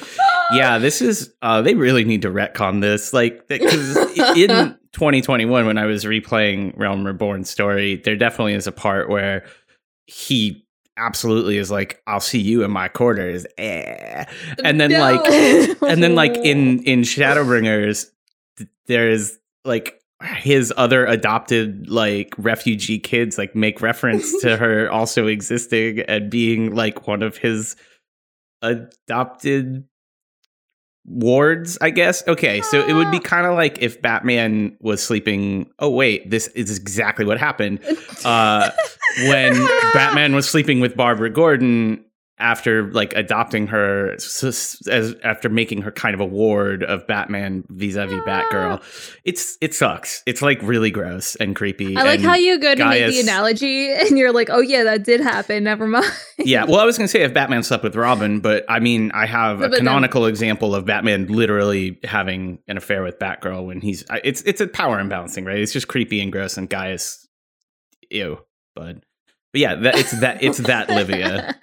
yeah, this is. Uh, they really need to retcon this, like because in 2021 when I was replaying Realm Reborn story, there definitely is a part where he absolutely is like, "I'll see you in my quarters," eh. and then No. like and then like in in shadowbringers there's like his other adopted like refugee kids like make reference to her also existing and being like one of his adopted wards i guess? Okay so it would be kind of like if batman was sleeping oh wait this is exactly what happened uh, when Batman was sleeping with Barbara Gordon after like adopting her as after making her kind of a ward of Batman vis-a-vis ah. Batgirl. It's it sucks. It's like really gross and creepy. I like how you go to make the analogy and you're like, oh yeah, that did happen. Never mind. yeah, well, I was going to say if Batman slept with Robin, but I mean, I have But a then- canonical example of Batman literally having an affair with Batgirl when he's it's it's a power imbalancing, right? It's just creepy and gross and Gaius, ew, bud. But yeah, that it's that it's that Livia.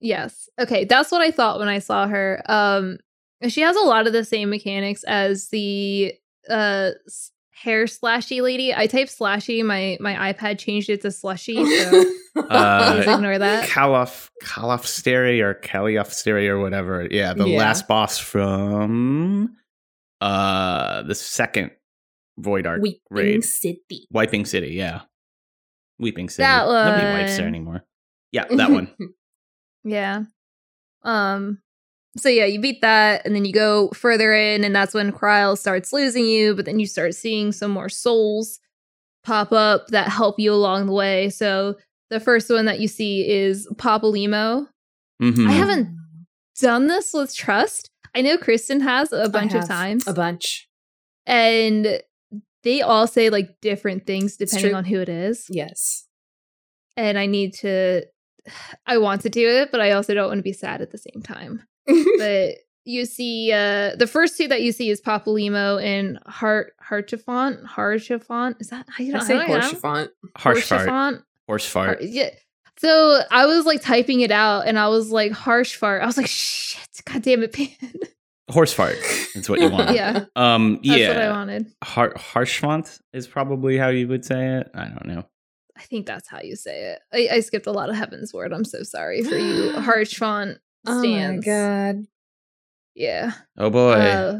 Yes. Okay, that's what I thought when I saw her. Um she has a lot of the same mechanics as the uh hair slashy lady. I typed slashy, my my iPad changed it to slushy, so Uh, please ignore that. Kalof Kalofsteri or Kaliofsteri or whatever. Yeah, the Yeah. last boss from uh the second Void Ark Weeping raid. City. Wiping City, yeah. Weeping City. That one. Nobody wipes there anymore. Yeah, that one. Yeah. Um so yeah, you beat that and then you go further in and that's when Krile starts losing you, but then you start seeing some more souls pop up that help you along the way. So the first one that you see is Papalimo. Mhm. I haven't done this with Trust. I know Kristen has a bunch of have times. A bunch. and they all say like different things depending on who it is. Yes. And I need to I want to do it, but I also don't want to be sad at the same time. but you see uh the first two that you see is Papalimo and Hart Harchafont. Harchafont. Is that how you I don't say how do I know? Horsefont. harsh fart. Harchafont? Horse fart. yeah. So I was like typing it out and I was like harsh fart. I was like, shit, god damn it, Pan. Horse fart is what you want. yeah. Um yeah. That's what I wanted. Har- harsh font is probably how you would say it. I don't know. I think that's how you say it. I, I skipped a lot of Heavensward. I'm so sorry for you harsh font Oh my god. Yeah. Oh boy. Uh,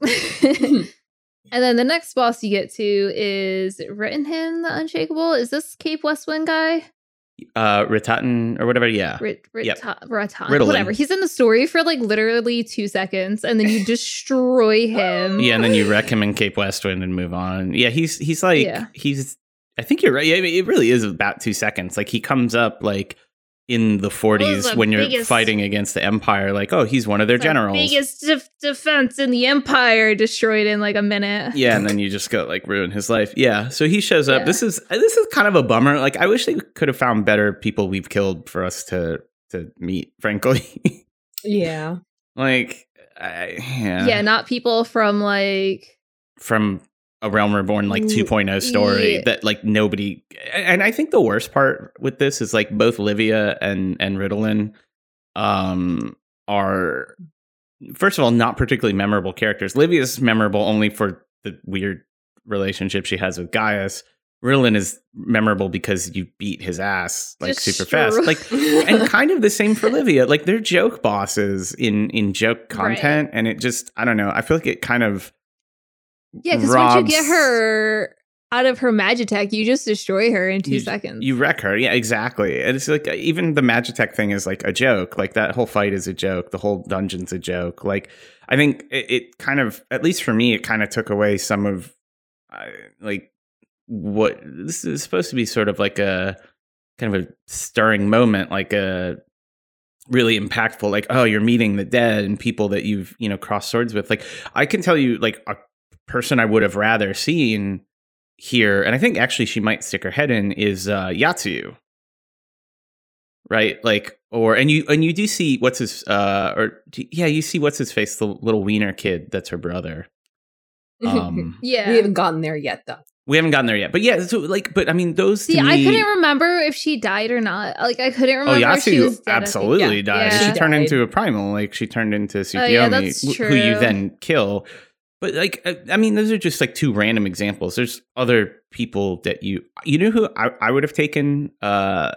and then the next boss you get to is Rittenham the Unshakable. Is this Cape Westwind guy? Uh Ritatin or whatever, yeah. Rit, Rit, Yep. Rattan, Ritalin. whatever. He's in the story for like literally two seconds, and then you destroy him. Yeah, and then you wreck him in Cape Westwind and move on. Yeah, he's he's like Yeah. he's. I think you're right. Yeah, I mean, it really is about two seconds. Like he comes up like in the 40s the when you're biggest- fighting against the Empire. Like, oh, he's one of their The generals. biggest def- defense in the Empire destroyed in like a minute. yeah, and then you just go like ruin his life. Yeah, so he shows up. Yeah. This is this is kind of a bummer. Like, I wish they could have found better people we've killed for us to to meet. Frankly, Yeah. like, I, yeah, Yeah, not people from like from a Realm Reborn like 2.0 story Yeah. that like nobody and I think the worst part with this is like both Livia and and Ritalin um are first of all not particularly memorable characters. Livia's memorable only for the weird relationship she has with Gaius. Rillin is memorable because you beat his ass like Just super fast. Like and kind of the same for Livia. Like they're joke bosses in in joke Right. content, and it just I don't know. I feel like it kind of Yeah, because once you get her out of her Magitech, you just destroy her in two you, seconds. You wreck her. Yeah, exactly. And it's like even the Magitech thing is like a joke. Like that whole fight is a joke. The whole dungeon's a joke. Like I think it, it kind of, at least for me, it kind of took away some of uh, like what this is supposed to be sort of like a kind of a stirring moment, like a really impactful like oh you're meeting the dead and people that you've you know crossed swords with like i can tell you like a person i would have rather seen here and i think actually she might stick her head in is uh yatsu right like or and you and you do see what's his uh or do- yeah you see what's his face the little wiener kid that's her brother um yeah. we haven't gotten there yet, though. we haven't gotten there yet but yeah so like but i mean those See, to I me- couldn't remember if she died or not. Like, I couldn't remember Oh, if she was Yatsu dead. Absolutely Yeah. died. Yeah. She She turned into a primal. Like she turned into Tsukiyomi, Oh, yeah, that's wh- who you then kill. But like, I- I mean, those are just like two random examples. There's other people that you, you know, who I, I would have taken. uh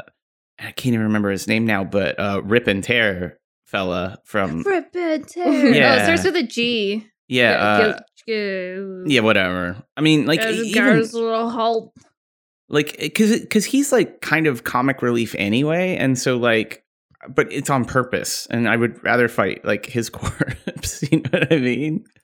I can't even remember his name now, but uh Rip and Tear fella from Rip and tear. Yeah. Oh, it starts with a G. yeah, uh, Go- go- yeah, whatever. I mean, like even, little help. like because because he's like kind of comic relief anyway and so like but it's on purpose and i would rather fight like his corpse you know what i mean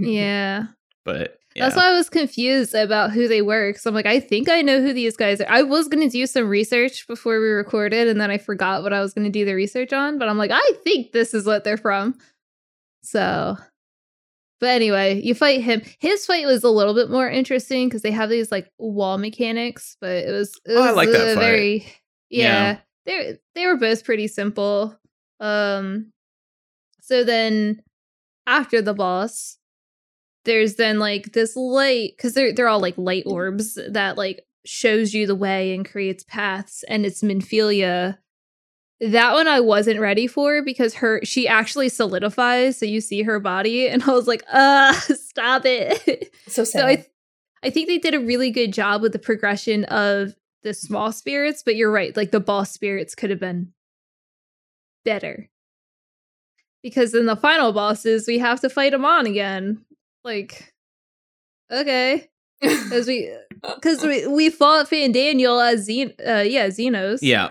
Yeah. but yeah. That's why I was confused about who they were. Because I'm like, I think I know who these guys are. I was going to do some research before we recorded, and then I forgot what I was going to do the research on. But I'm like, I think this is what they're from. So, but anyway, you fight him. His fight was a little bit more interesting because they have these like wall mechanics, but it was, it Oh, I like that fight. very, Yeah. yeah, They they were both pretty simple. Um, so then after the boss, there's then like this light because they're they're all like light orbs that like shows you the way and creates paths, and it's Minfilia. That one I wasn't ready for because her she actually solidifies, so you see her body, and I was like, uh, stop it. so sad. so I, th- I think they did a really good job with the progression of the small spirits, but you're right, like the boss spirits could have been better because in the final bosses we have to fight them on again. Like, okay, because we because we we fought Fandaniel as Xen, uh, yeah, Zenos. yeah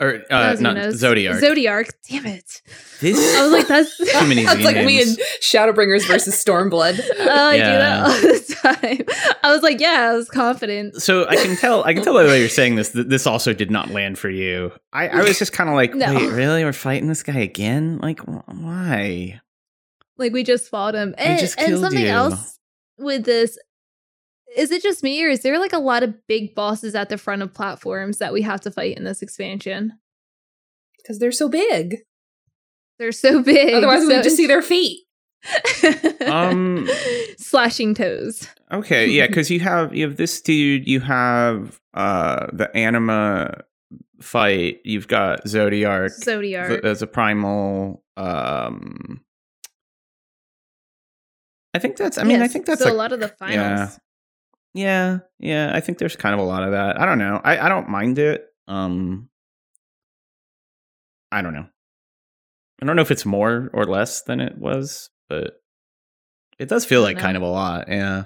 or uh Not not Zenos. Zodiark Damn it! this I was like, that's Too many That's like me and Shadowbringers versus Stormblood. Oh, I do that all the time. I was like, yeah, I was confident. so i can tell i can tell by the way you're saying this that this also did not land for you i i was just kind of like No. wait really we're fighting this guy again like wh- why Like we just fought him. And, just and killed something you. else with this is it just me or is there like a lot of big bosses at the front of platforms that we have to fight in this expansion? Because they're so big. They're so big. Otherwise, we so would just see their feet. Um, slashing toes. Okay, yeah, because you have you have this dude, you have uh the anima fight, you've got Zodiark, Zodiark. th- as a primal. Um, I think that's. I mean, I think that's so like, a lot of the finals. yeah. Yeah, yeah. I think there's kind of a lot of that. I don't know. I I don't mind it. Um, I don't know. I don't know if it's more or less than it was, but it does feel like don't kind of a lot. Yeah.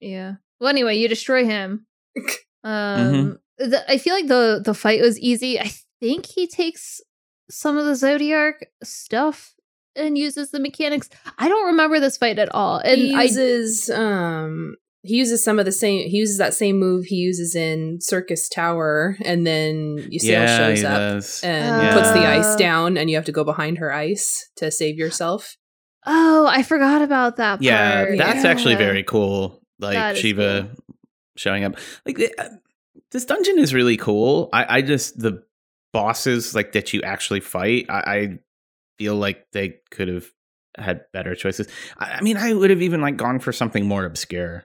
Yeah. Well, anyway, you destroy him. Mm-hmm. Um, the, I feel like the the fight was easy. I think he takes some of the Zodiark stuff and uses the mechanics. I don't remember this fight at all, and he I uses um he uses some of the same he uses that same move he uses in Circus Tower and then Ysayle yeah, shows he up does. and Yeah. puts the ice Uh. down and you have to go behind her ice to save yourself. oh, I forgot about that. Yeah, part. that's actually very cool. Like is Shiva cool. showing up. Like uh, this dungeon is really cool. I, I just the bosses like that you actually fight. I, I feel like they could have had better choices. I, I mean, I would have even like gone for something more obscure.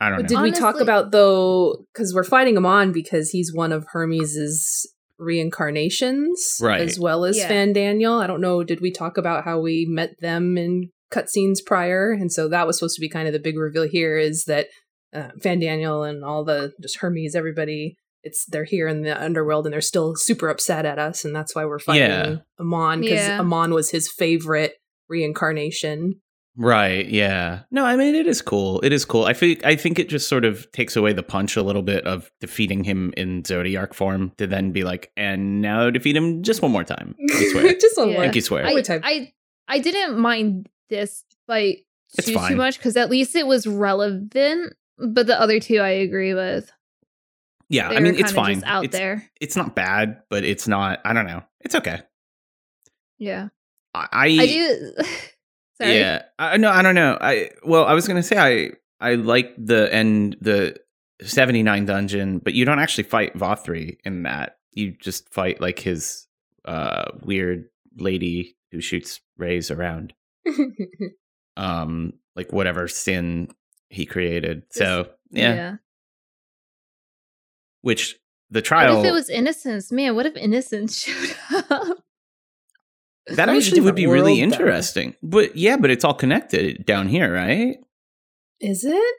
I don't But know. did we talk about though because we're fighting him on because he's one of Hermes's reincarnations Right. as well as Yeah. Fandaniel. I don't know, did we talk about how we met them in cutscenes prior? And so that was supposed to be kind of the big reveal here is that uh, Fandaniel and all the just Hermes, everybody. It's they're here in the underworld and they're still super upset at us, and that's why we're fighting Yeah. Amon because Yeah. Amon was his favorite reincarnation. Right. Yeah. No, I mean it is cool. It is cool. I think I think it just sort of takes away the punch a little bit of defeating him in Zodiark form to then be like, and now defeat him just one more time. I swear. just one Yeah. more. Think you swear. I I, would I I didn't mind this fight too too much because at least it was relevant. But the other two I agree with. Yeah, I mean it's fine. just out it's, there. it's not bad, but it's not. I don't know. It's okay. Yeah, I, I, I do. Sorry. Yeah, I no, I don't know. I well, I was gonna say I I like the end the seventy nine dungeon, but you don't actually fight Vauthry in that. You just fight like his uh weird lady who shoots rays around, um, like whatever sin he created. So yeah, which the trial. What if it was innocence? Man, what if innocence showed up? that Maybe actually would be really world, though. interesting. But yeah, but it's all connected down here, right? Is it?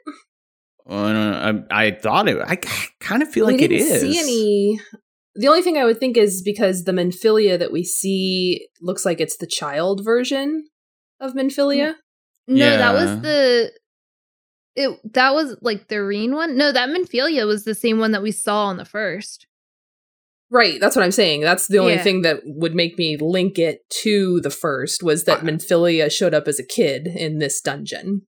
Well, I. I, I thought it. I kind of feel we like it didn't is. see any. The only thing I would think is because the Minfilia that we see looks like it's the child version of hmm. Minfilia. No, that was the. It that was like the Ryne one. No, that Minfilia was the same one that we saw on the first. Right, that's what I'm saying. That's the only Yeah. thing that would make me link it to the first was that Uh, Minfilia showed up as a kid in this dungeon.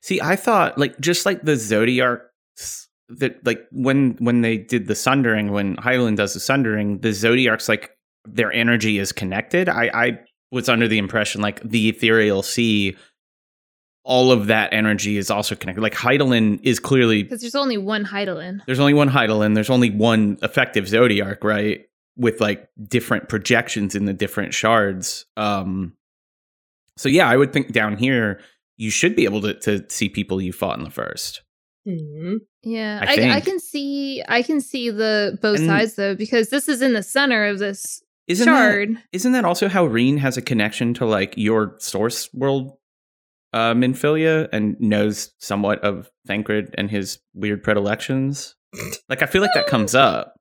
See, I thought like just like the Zodiarks that like when when they did the sundering, when Hydaelyn does the sundering, the Zodiarks like their energy is connected. I I was under the impression like the aetherial sea, all of that energy is also connected. Like Hydaelyn is clearly Because there's only one Hydaelyn. there's only one Hydaelyn, there's only one effective Zodiark, right? With like different projections in the different shards. Um so yeah, I would think down here you should be able to to see people you fought in the first. Hmm. Yeah, I I, I, can see I can see the both And- sides though because this is in the center of this Isn't shard. isn't that also how Ryne has a connection to like your source world uh Minfilia and knows somewhat of Thancred and his weird predilections? like I feel like that comes up.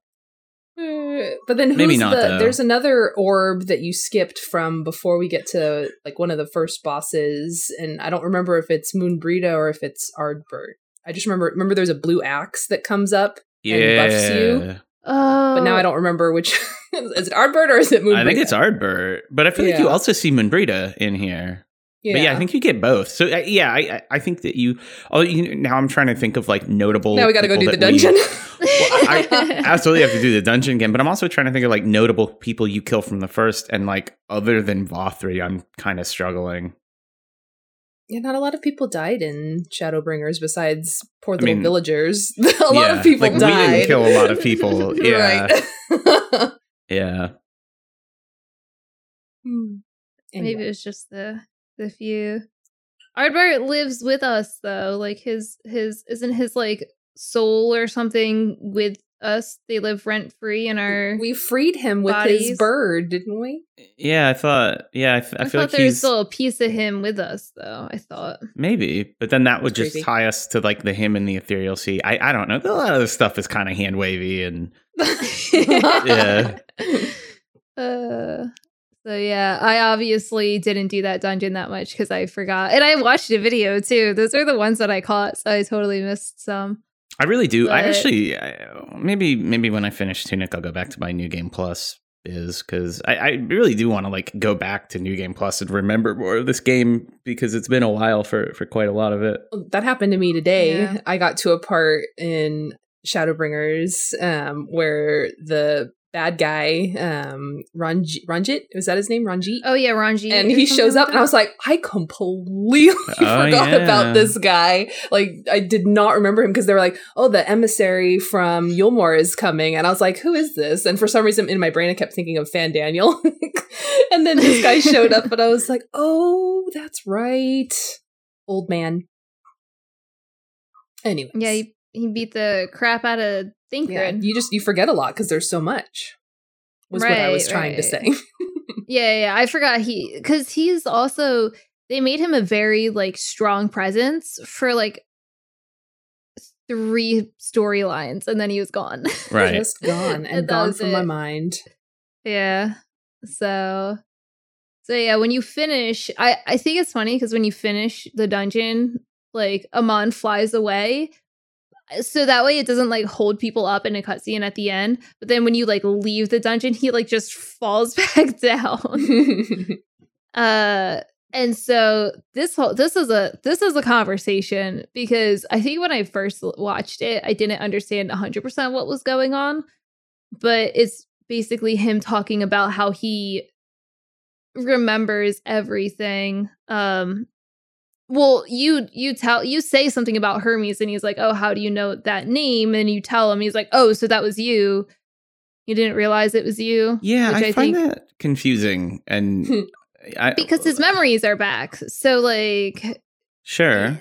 Uh, But then who's Maybe not, the there's another orb that you skipped from before we get to like one of the first bosses, and I don't remember if it's Moenbryda or if it's Ardbert. I just remember remember there's a blue axe that comes up, And buffs you? Yeah. Oh, but now I don't remember which is it Ardbert or is it Moenbryda? I think it's Ardbert, but I feel like you also see Moenbryda in here. Yeah. But yeah, I think you get both. So uh, yeah, I I- I think that you. Oh, you now I'm trying to think of like notable. now we got to go do the that we- dungeon. I absolutely have to do the dungeon again, but I'm also trying to think of like notable people you kill from the first, and like other than Vauthry, I'm kind of struggling. yeah, not a lot of people died in Shadowbringers besides poor I little mean, villagers. a lot of people like, died. We didn't kill a lot of people. Yeah, yeah. Hmm. maybe it was just the the few. Ardbert lives with us though. Like his his isn't his like soul or something with us. They live rent free in our. we freed him with his bird, didn't we? Yeah, I thought. Yeah, I, th- I, I, feel thought like there was he's still a piece of him with us though. I thought. maybe, but then that would That's just creepy. tie us to like the him and the aetherial sea. I I don't know. A lot of this stuff is kind of hand wavy and Yeah. Uh, so yeah, I obviously didn't do that dungeon that much because I forgot, and I watched a video too. Those are the ones that I caught, so I totally missed some. I really do. I actually I, maybe maybe when I finish Tunic, I'll go back to my New Game Plus is because I, I really do want to like go back to New Game Plus and remember more of this game because it's been a while for for quite a lot of it. that happened to me today. Yeah. I got to a part in Shadowbringers um, where the bad guy, um, Ranj- Ran'jit, was that his name? Ran'jit? Oh yeah, Ranji, and he something shows like up, and I was like, I completely Oh, forgot yeah. about this guy. Like, I did not remember him because they were like, oh, the emissary from Yulmore is coming. And I was like, who is this? And for some reason in my brain, I kept thinking of Fandaniel. and then this guy showed up, and I was like, oh, that's right. Old man. Anyway. yeah, he, he beat the crap out of Yeah, you just you forget a lot because there's so much. Was what I was Right, trying to say. Yeah, yeah, I forgot he because he's also they made him a very like strong presence for like three storylines and then he was gone. Right. Just gone And and gone was from my mind. Yeah. So so yeah, when you finish, I I think it's funny because when you finish the dungeon, like Amon flies away. So that way it doesn't like hold people up in a cutscene at the end. But then when you like leave the dungeon, he like just falls back down. uh and so this whole this is a this is a conversation because I think when I first watched it, I didn't understand 100% what was going on, but it's basically him talking about how he remembers everything. Um well, you you tell you say something about Hermes and he's like, "Oh, how do you know that name?" and you tell him he's like, "Oh, so that was you." You didn't realize it was you? Yeah, which I, find that confusing, and I, because his memories are back. So like sure,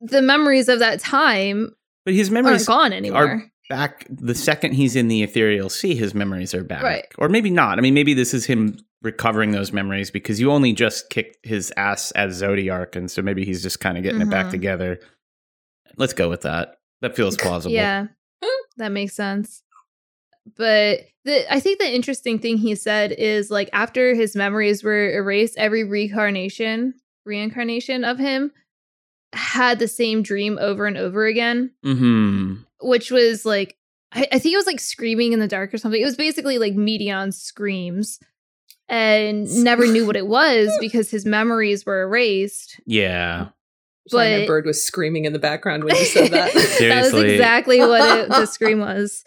the memories of that time but his memories aren't gone anymore. back the second he's in the aetherial sea. His memories are back, Right. Or maybe not. I mean, maybe this is him recovering those memories because you only just kicked his ass as Zodiark, and so maybe he's just kind of getting it back Mhm. together. Let's go with that. That feels plausible. Yeah, that makes sense. But the I think the interesting thing he said is like after his memories were erased, every reincarnation reincarnation of him had the same dream over and over again, Hmm. which was like I, I think it was like screaming in the dark or something. It was basically like Meteion screams and never knew what it was because his memories were erased. Yeah. Sorry, my bird was screaming in the background when you said that. that was exactly what it, the scream was.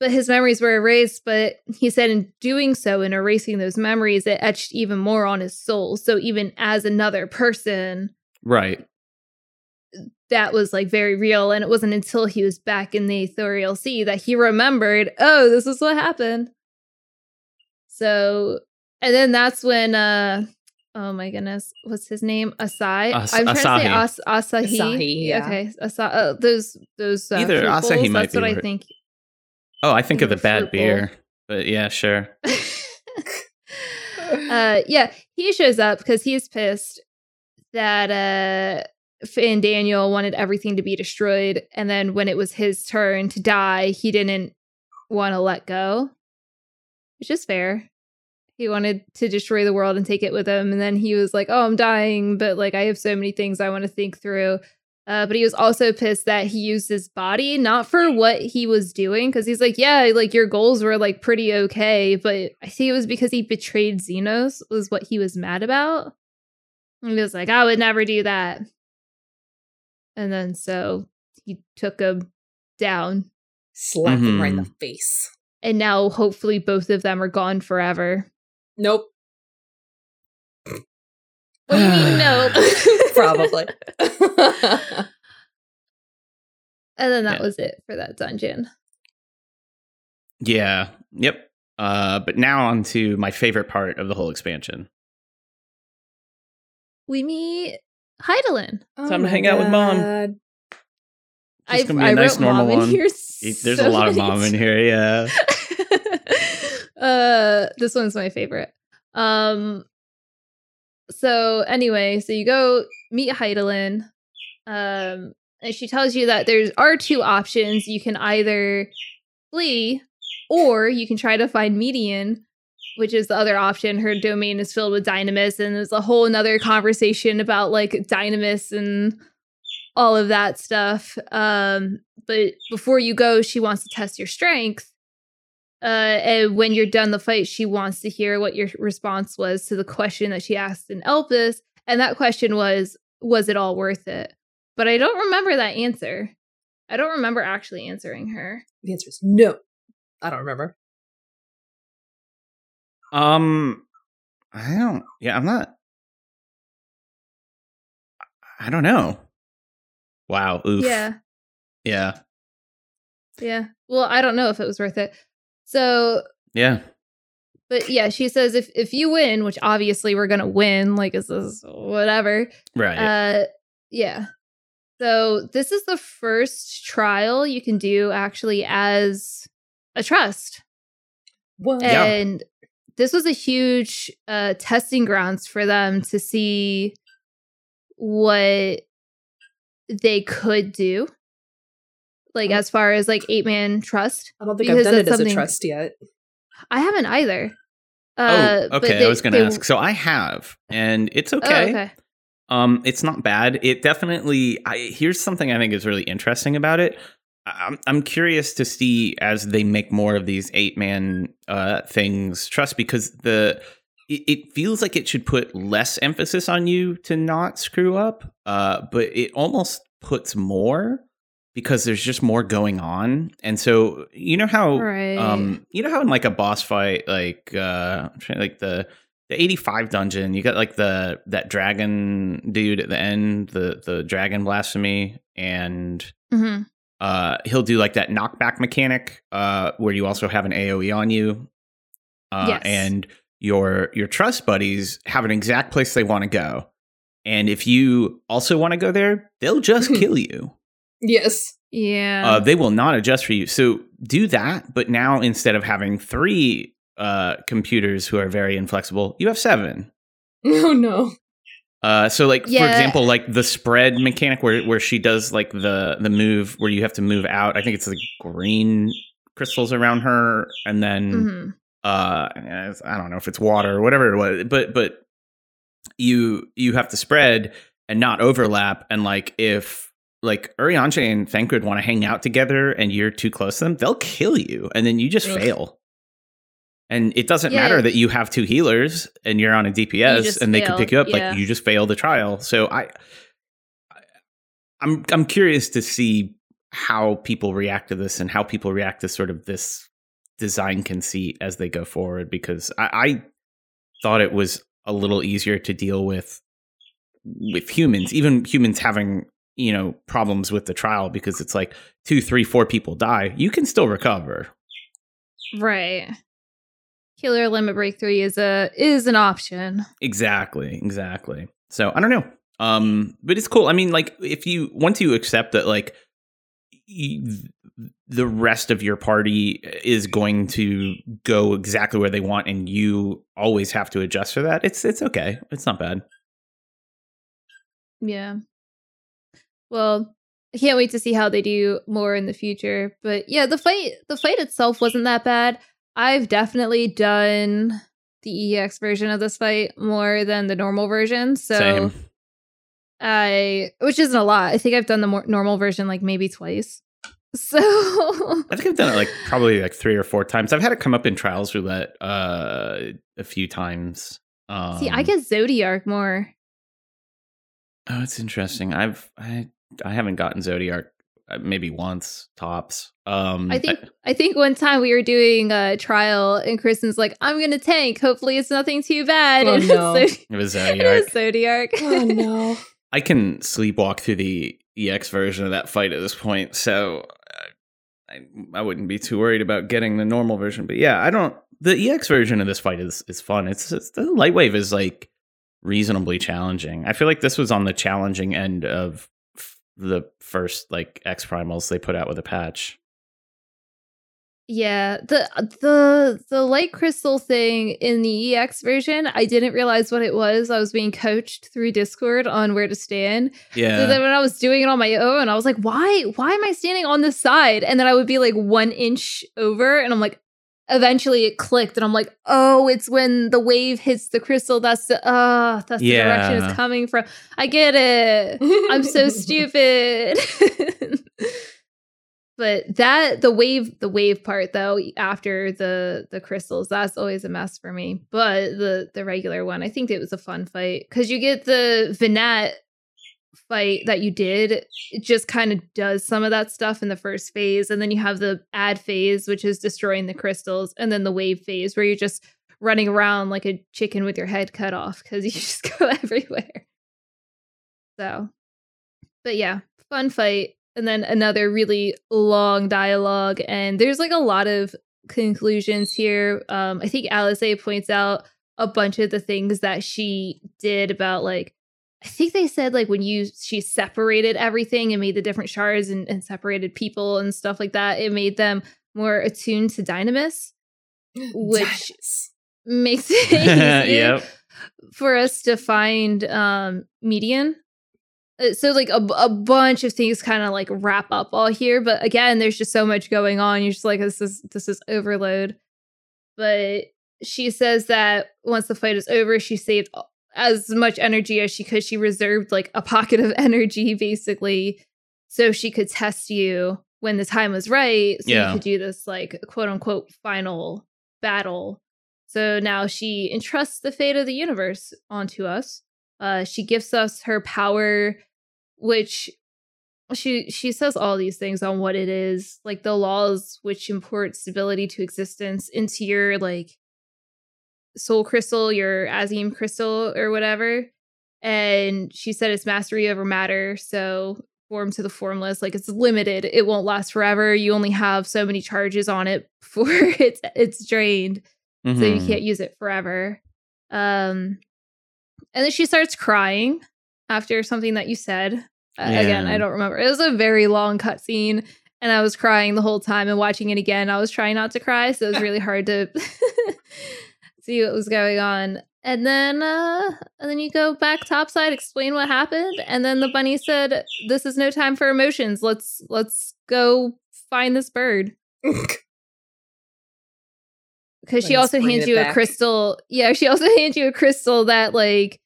But his memories were erased. But he said in doing so, in erasing those memories, it etched even more on his soul. So even as another person, Right. that was like very real. And it wasn't until he was back in the aetherial sea that he remembered, oh, this is what happened. So, and then that's when, uh, oh my goodness, what's his name? Asai. As- I'm trying Asahi. to say As- Asahi. Asahi, yeah. Okay, Asa- uh, those those uh, Either fruit Asahi bowls, might That's be what I think. Oh, I think of the bad bowl. beer, but yeah, sure. uh, yeah, he shows up because he's pissed that uh, Fandaniel wanted everything to be destroyed, and then when it was his turn to die, he didn't want to let go, which is fair. He wanted to destroy the world and take it with him, and then he was like, "Oh, I'm dying, but like I have so many things I want to think through." Uh, but he was also pissed that he used his body not for what he was doing because he's like, yeah, like your goals were like pretty okay, but I think it was because he betrayed Zenos was what he was mad about. And he was like, I would never do that. And then so he took him down, Slapped him right in the face. And now hopefully both of them are gone forever. Nope. What do you mean, no? Probably. And then that Yeah. was it for that dungeon. Yeah. Yep. Uh, but now on to my favorite part of the whole expansion. We meet Hydaelyn. Oh Time to my hang out with Mom. Just gonna be a nice normal mom in one. here There's a lot of mom in here. Yeah. uh this one's my favorite um so anyway so you go meet Hydaelyn um and she tells you that there are two options you can either flee or you can try to find Meteion which is the other option her domain is filled with dynamis and there's a whole nother conversation about like dynamis and all of that stuff um but before you go she wants to test your strength uh, and when you're done the fight, she wants to hear what your response was to the question that she asked in Elpis. And that question was, was it all worth it? But I don't remember that answer. I don't remember actually answering her. The answer is no. I don't remember. Um, I don't. Yeah, I'm not. I don't know. Wow. Oof. Yeah. Yeah. Yeah. Well, I don't know if it was worth it. So, Yeah. but yeah, she says if if you win, which obviously we're gonna win, like is this whatever. Right. Uh yeah. So this is the first trial you can do actually as a trust. What? Yeah. And this was a huge uh testing grounds for them to see what they could do. like as far as like eight man trust. I don't think Because I've done it that's as a trust yet. I haven't either. Uh, oh, but okay. I was going to ask. So I have, and it's Oh, okay. okay. Um, it's not bad. It definitely. I here's something I think is really interesting about it. I- I'm I'm curious to see as they make more of these eight man uh things trust because the it, it feels like it should put less emphasis on you to not screw up. Uh, but it almost puts more because there's just more going on, and so you know how Right. um you know how in like a boss fight like uh trying- like the the 85 dungeon you got like the that dragon dude at the end the the dragon blasphemy and hmm uh he'll do like that knockback mechanic uh where you also have an aoe on you uh Yes. and your your trust buddies have an exact place they want to go and if you also want to go there they'll just kill you Yes. Yeah. uh, they will not adjust for you. So do that, but now instead of having three uh, computers who are very inflexible, you have seven. Oh no. Uh, so like for example, like the spread mechanic where where she does like the the move where you have to move out. I think it's the green crystals around her, and then Mhm. Uh I don't know if it's water or whatever it was, but but you you have to spread and not overlap. And like if like Urianger and Thancred want to hang out together and you're too close to them, they'll kill you, and then you just Ugh. fail. And it doesn't Yeah. matter that you have two healers and you're on a DPS and they can pick you up. yeah. Like you just fail the trial. So I, I- I'm I'm curious to see how people react to this and how people react to sort of this design conceit as they go forward because I, I thought it was a little easier to deal with with humans, even humans having you know problems with the trial because it's like two, three, four people die, you can still recover. Right. Healer limit break three is a is an option. Exactly, exactly. So I don't know, um, but it's cool. I mean, like if you once you accept that, like you, the rest of your party is going to go exactly where they want, and you always have to adjust for that. It's it's okay. It's not bad. Yeah. Well, I can't wait to see how they do more in the future. But yeah, the fight the fight itself wasn't that bad. I've definitely done the EX version of this fight more than the normal version. So Same. I which isn't a lot. I think I've done the more normal version like maybe twice. So I think I've done it like probably like three or four times. I've had it come up in trials roulette uh, a few times. Um, see, I get Zodiark more. Oh, it's interesting. I've I I haven't gotten Zodiark uh, maybe once tops. Um, I think I think one time we were doing a trial and Kristen's like, I'm gonna tank. Hopefully it's nothing too bad. Oh, and no. it was it Zodiark. was Zodiark. Oh no. I can sleepwalk through the EX version of that fight at this point, so I I wouldn't be too worried about getting the normal version. But yeah, I don't. The EX version of this fight is is fun. It's, it's the light wave is like reasonably challenging. I feel like this was on the challenging end of the first like X primals they put out with a patch. Yeah, the the the light crystal thing in the EX version, I didn't realize what it was. I was being coached through Discord on where to stand. Yeah. So then when I was doing it on my own, I was like, why why am I standing on this side? And then I would be like one inch over, and I'm like, eventually it clicked, and I'm like, oh, it's when the wave hits the crystal. That's the uh that's the direction it's coming from. I get it. I'm so stupid. but that the wave the wave part though after the the crystals that's always a mess for me. But the the regular one i think it was a fun fight. Because you get the Venat fight that you did it just kind of does some of that stuff in the first phase. And then you have the ad phase which is destroying the crystals and then the wave phase where you're just running around like a chicken with your head cut off because you just go everywhere. So but yeah fun fight and then another really long dialogue and there's like a lot of conclusions here. Um i think alice a points out a bunch of the things that she did about like i think they said like when you she separated everything and made the different shards and, and separated people and stuff like that it made them more attuned to dynamis which makes it easier yep. for us to find um Meteion Uh, so like a, a bunch of things kind of like wrap up all here but again there's just so much going on you're just like this is this is overload. But she says that once the fight is over she saved as much energy as she could. She reserved like a pocket of energy basically so she could test you when the time was right so Yeah. you could do this like quote unquote final battle. So now she entrusts the fate of the universe onto us uh, she gives us her power, which she she says all these things on what it is, like the laws which import stability to existence into your like soul crystal, your Azem crystal or whatever. And she said it's mastery over matter, so form to the formless, like it's limited. It won't last forever. You only have so many charges on it before it's it's drained so you Mhm. can't use it forever. Um, and then she starts crying after something that you said. Uh, Again, I don't remember. It was a very long cutscene, and I was crying the whole time. And watching it again, I was trying not to cry, so it was really hard to see what was going on. And then, uh, and then you go back topside, explain what happened, and then the bunny said, "This is no time for emotions. Let's let's go find this bird." because she also hands it you a crystal. Yeah, she also hands you a crystal that like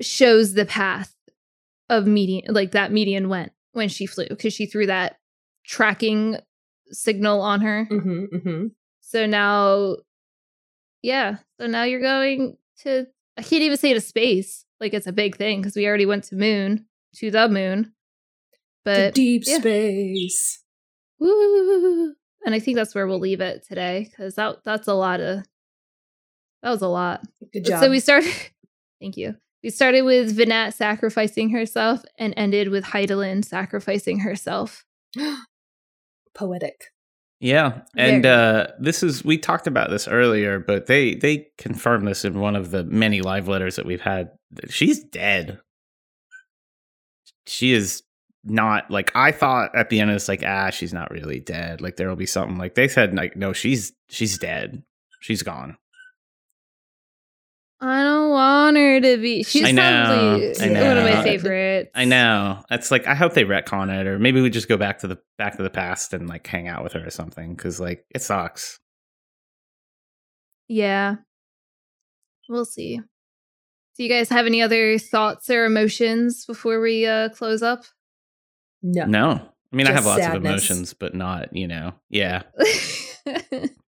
shows the path of Meteion, like that Meteion went when she flew because she threw that tracking signal on her. hmm hmm So now, yeah, so now you're going to. I can't even say to space, like it's a big thing because we already went to moon to the moon, The but deep yeah. space. Woo! And I think that's where we'll leave it today because that that's a lot of that was a lot. Good job. So we started. thank you. We started with Venat sacrificing herself and ended with Hydaelyn sacrificing herself. Poetic. Yeah, and uh, this is we talked about this earlier, but they they confirmed this in one of the many live letters that we've had. She's dead. She is not like I thought at the end. of this, like ah, she's not really dead. Like there will be something like they said. Like no, she's she's dead. She's gone. I don't want her to be. She's I know, probably I one of my know. favorites. I know. It's like I hope they retcon it, or maybe we just go back to the back to the past and like hang out with her or something. Because like it sucks. Yeah. We'll see. Do you guys have any other thoughts or emotions before we uh close up? No. No, I mean I have Just lots of emotions, but not you know. Yeah.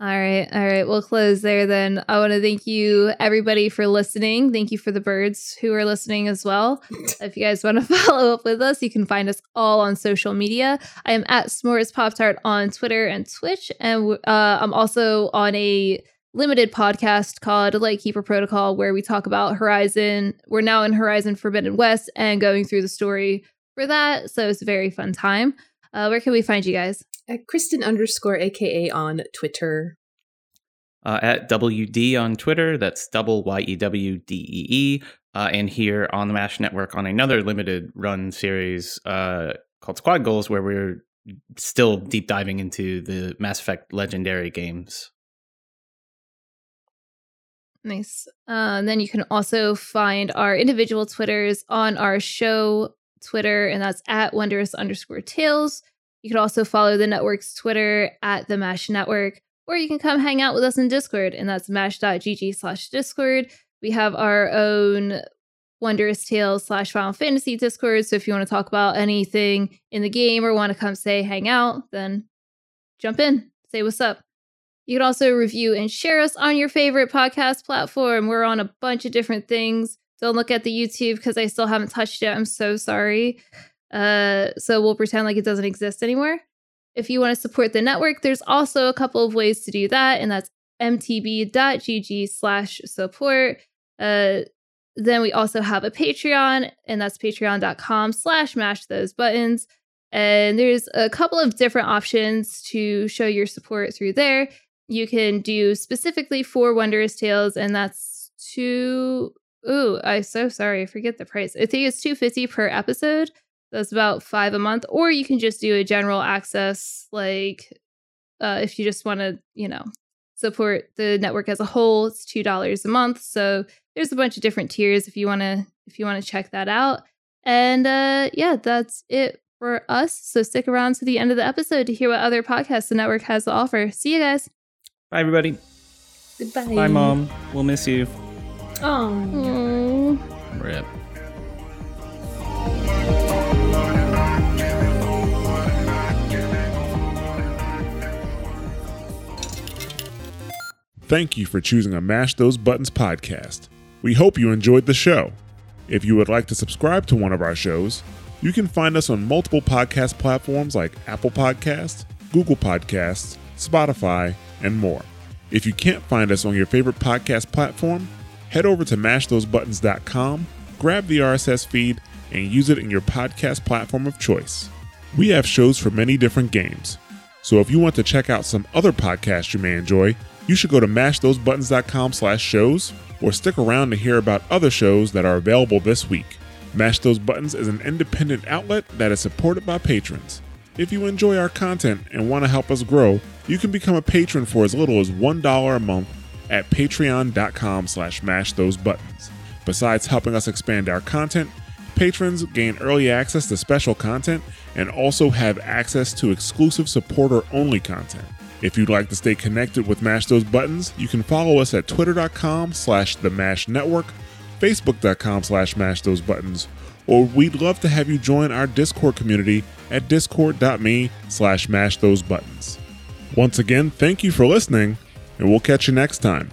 all right, all right. We'll close there then. I want to thank you everybody for listening. Thank you for the birds who are listening as well. if you guys want to follow up with us, you can find us all on social media. I am at S'mores Pop Tart on Twitter and Twitch, and uh, I'm also on a limited podcast called Lightkeeper Protocol, where we talk about Horizon. We're now in Horizon Forbidden West and going through the story for that. So it's a very fun time. Uh, where can we find you guys? At Kristen underscore AKA on Twitter. uh, at WD on Twitter. That's double Y E W D E E. Uh, and here on the MASH network on another limited run series uh, called Squad Goals, where we're still deep diving into the Mass Effect Legendary games. Nice. Uh, and then you can also find our individual Twitters on our show Twitter, and that's at wondrous underscore tales. You can also follow the network's Twitter at the MASH Network, or you can come hang out with us in Discord, and that's mash.gg slash Discord. We have our own Wondrous Tails slash Final Fantasy Discord. So if you want to talk about anything in the game or want to come say hang out, then jump in, say what's up. You can also review and share us on your favorite podcast platform. We're on a bunch of different things. Don't look at the YouTube because I still haven't touched it. I'm so sorry. Uh, so we'll pretend like it doesn't exist anymore. If you want to support the network, there's also a couple of ways to do that, and that's mtb.gg slash support. Uh, then we also have a Patreon, and that's patreon.com slash mash those buttons. And there's a couple of different options to show your support through there. You can do specifically for Wondrous Tails, and that's two. Ooh, I'm so sorry. I forget the price. I think it's two fifty per episode. That's about five a month. Or you can just do a general access, like uh, if you just want to, you know, support the network as a whole. It's two dollars a month. So there's a bunch of different tiers if you want to if you want to check that out. And uh, yeah, that's it for us. So stick around to the end of the episode to hear what other podcasts the network has to offer. See you guys. Bye, everybody. Goodbye. Bye, Mom. We'll miss you. Oh. Aww. Rip. Thank you for choosing a Mash Those Buttons podcast. We hope you enjoyed the show. If you would like to subscribe to one of our shows, you can find us on multiple podcast platforms like Apple Podcasts, Google Podcasts, Spotify, and more. If you can't find us on your favorite podcast platform, head over to mashthosebuttons.com, grab the RSS feed, and use it in your podcast platform of choice. We have shows for many different games, so if you want to check out some other podcasts you may enjoy, you should go to mashthosebuttons.com slash shows or stick around to hear about other shows that are available this week. Mash Those Buttons is an independent outlet that is supported by patrons. If you enjoy our content and want to help us grow, you can become a patron for as little as $1 a month at patreon.com slash mashthosebuttons. Besides helping us expand our content, patrons gain early access to special content and also have access to exclusive supporter-only content. If you'd like to stay connected with Mash Those Buttons, you can follow us at twitter.com slash the Mash Network, facebook.com slash mash those buttons, or we'd love to have you join our Discord community at discord.me slash mash those buttons. Once again, thank you for listening, and we'll catch you next time.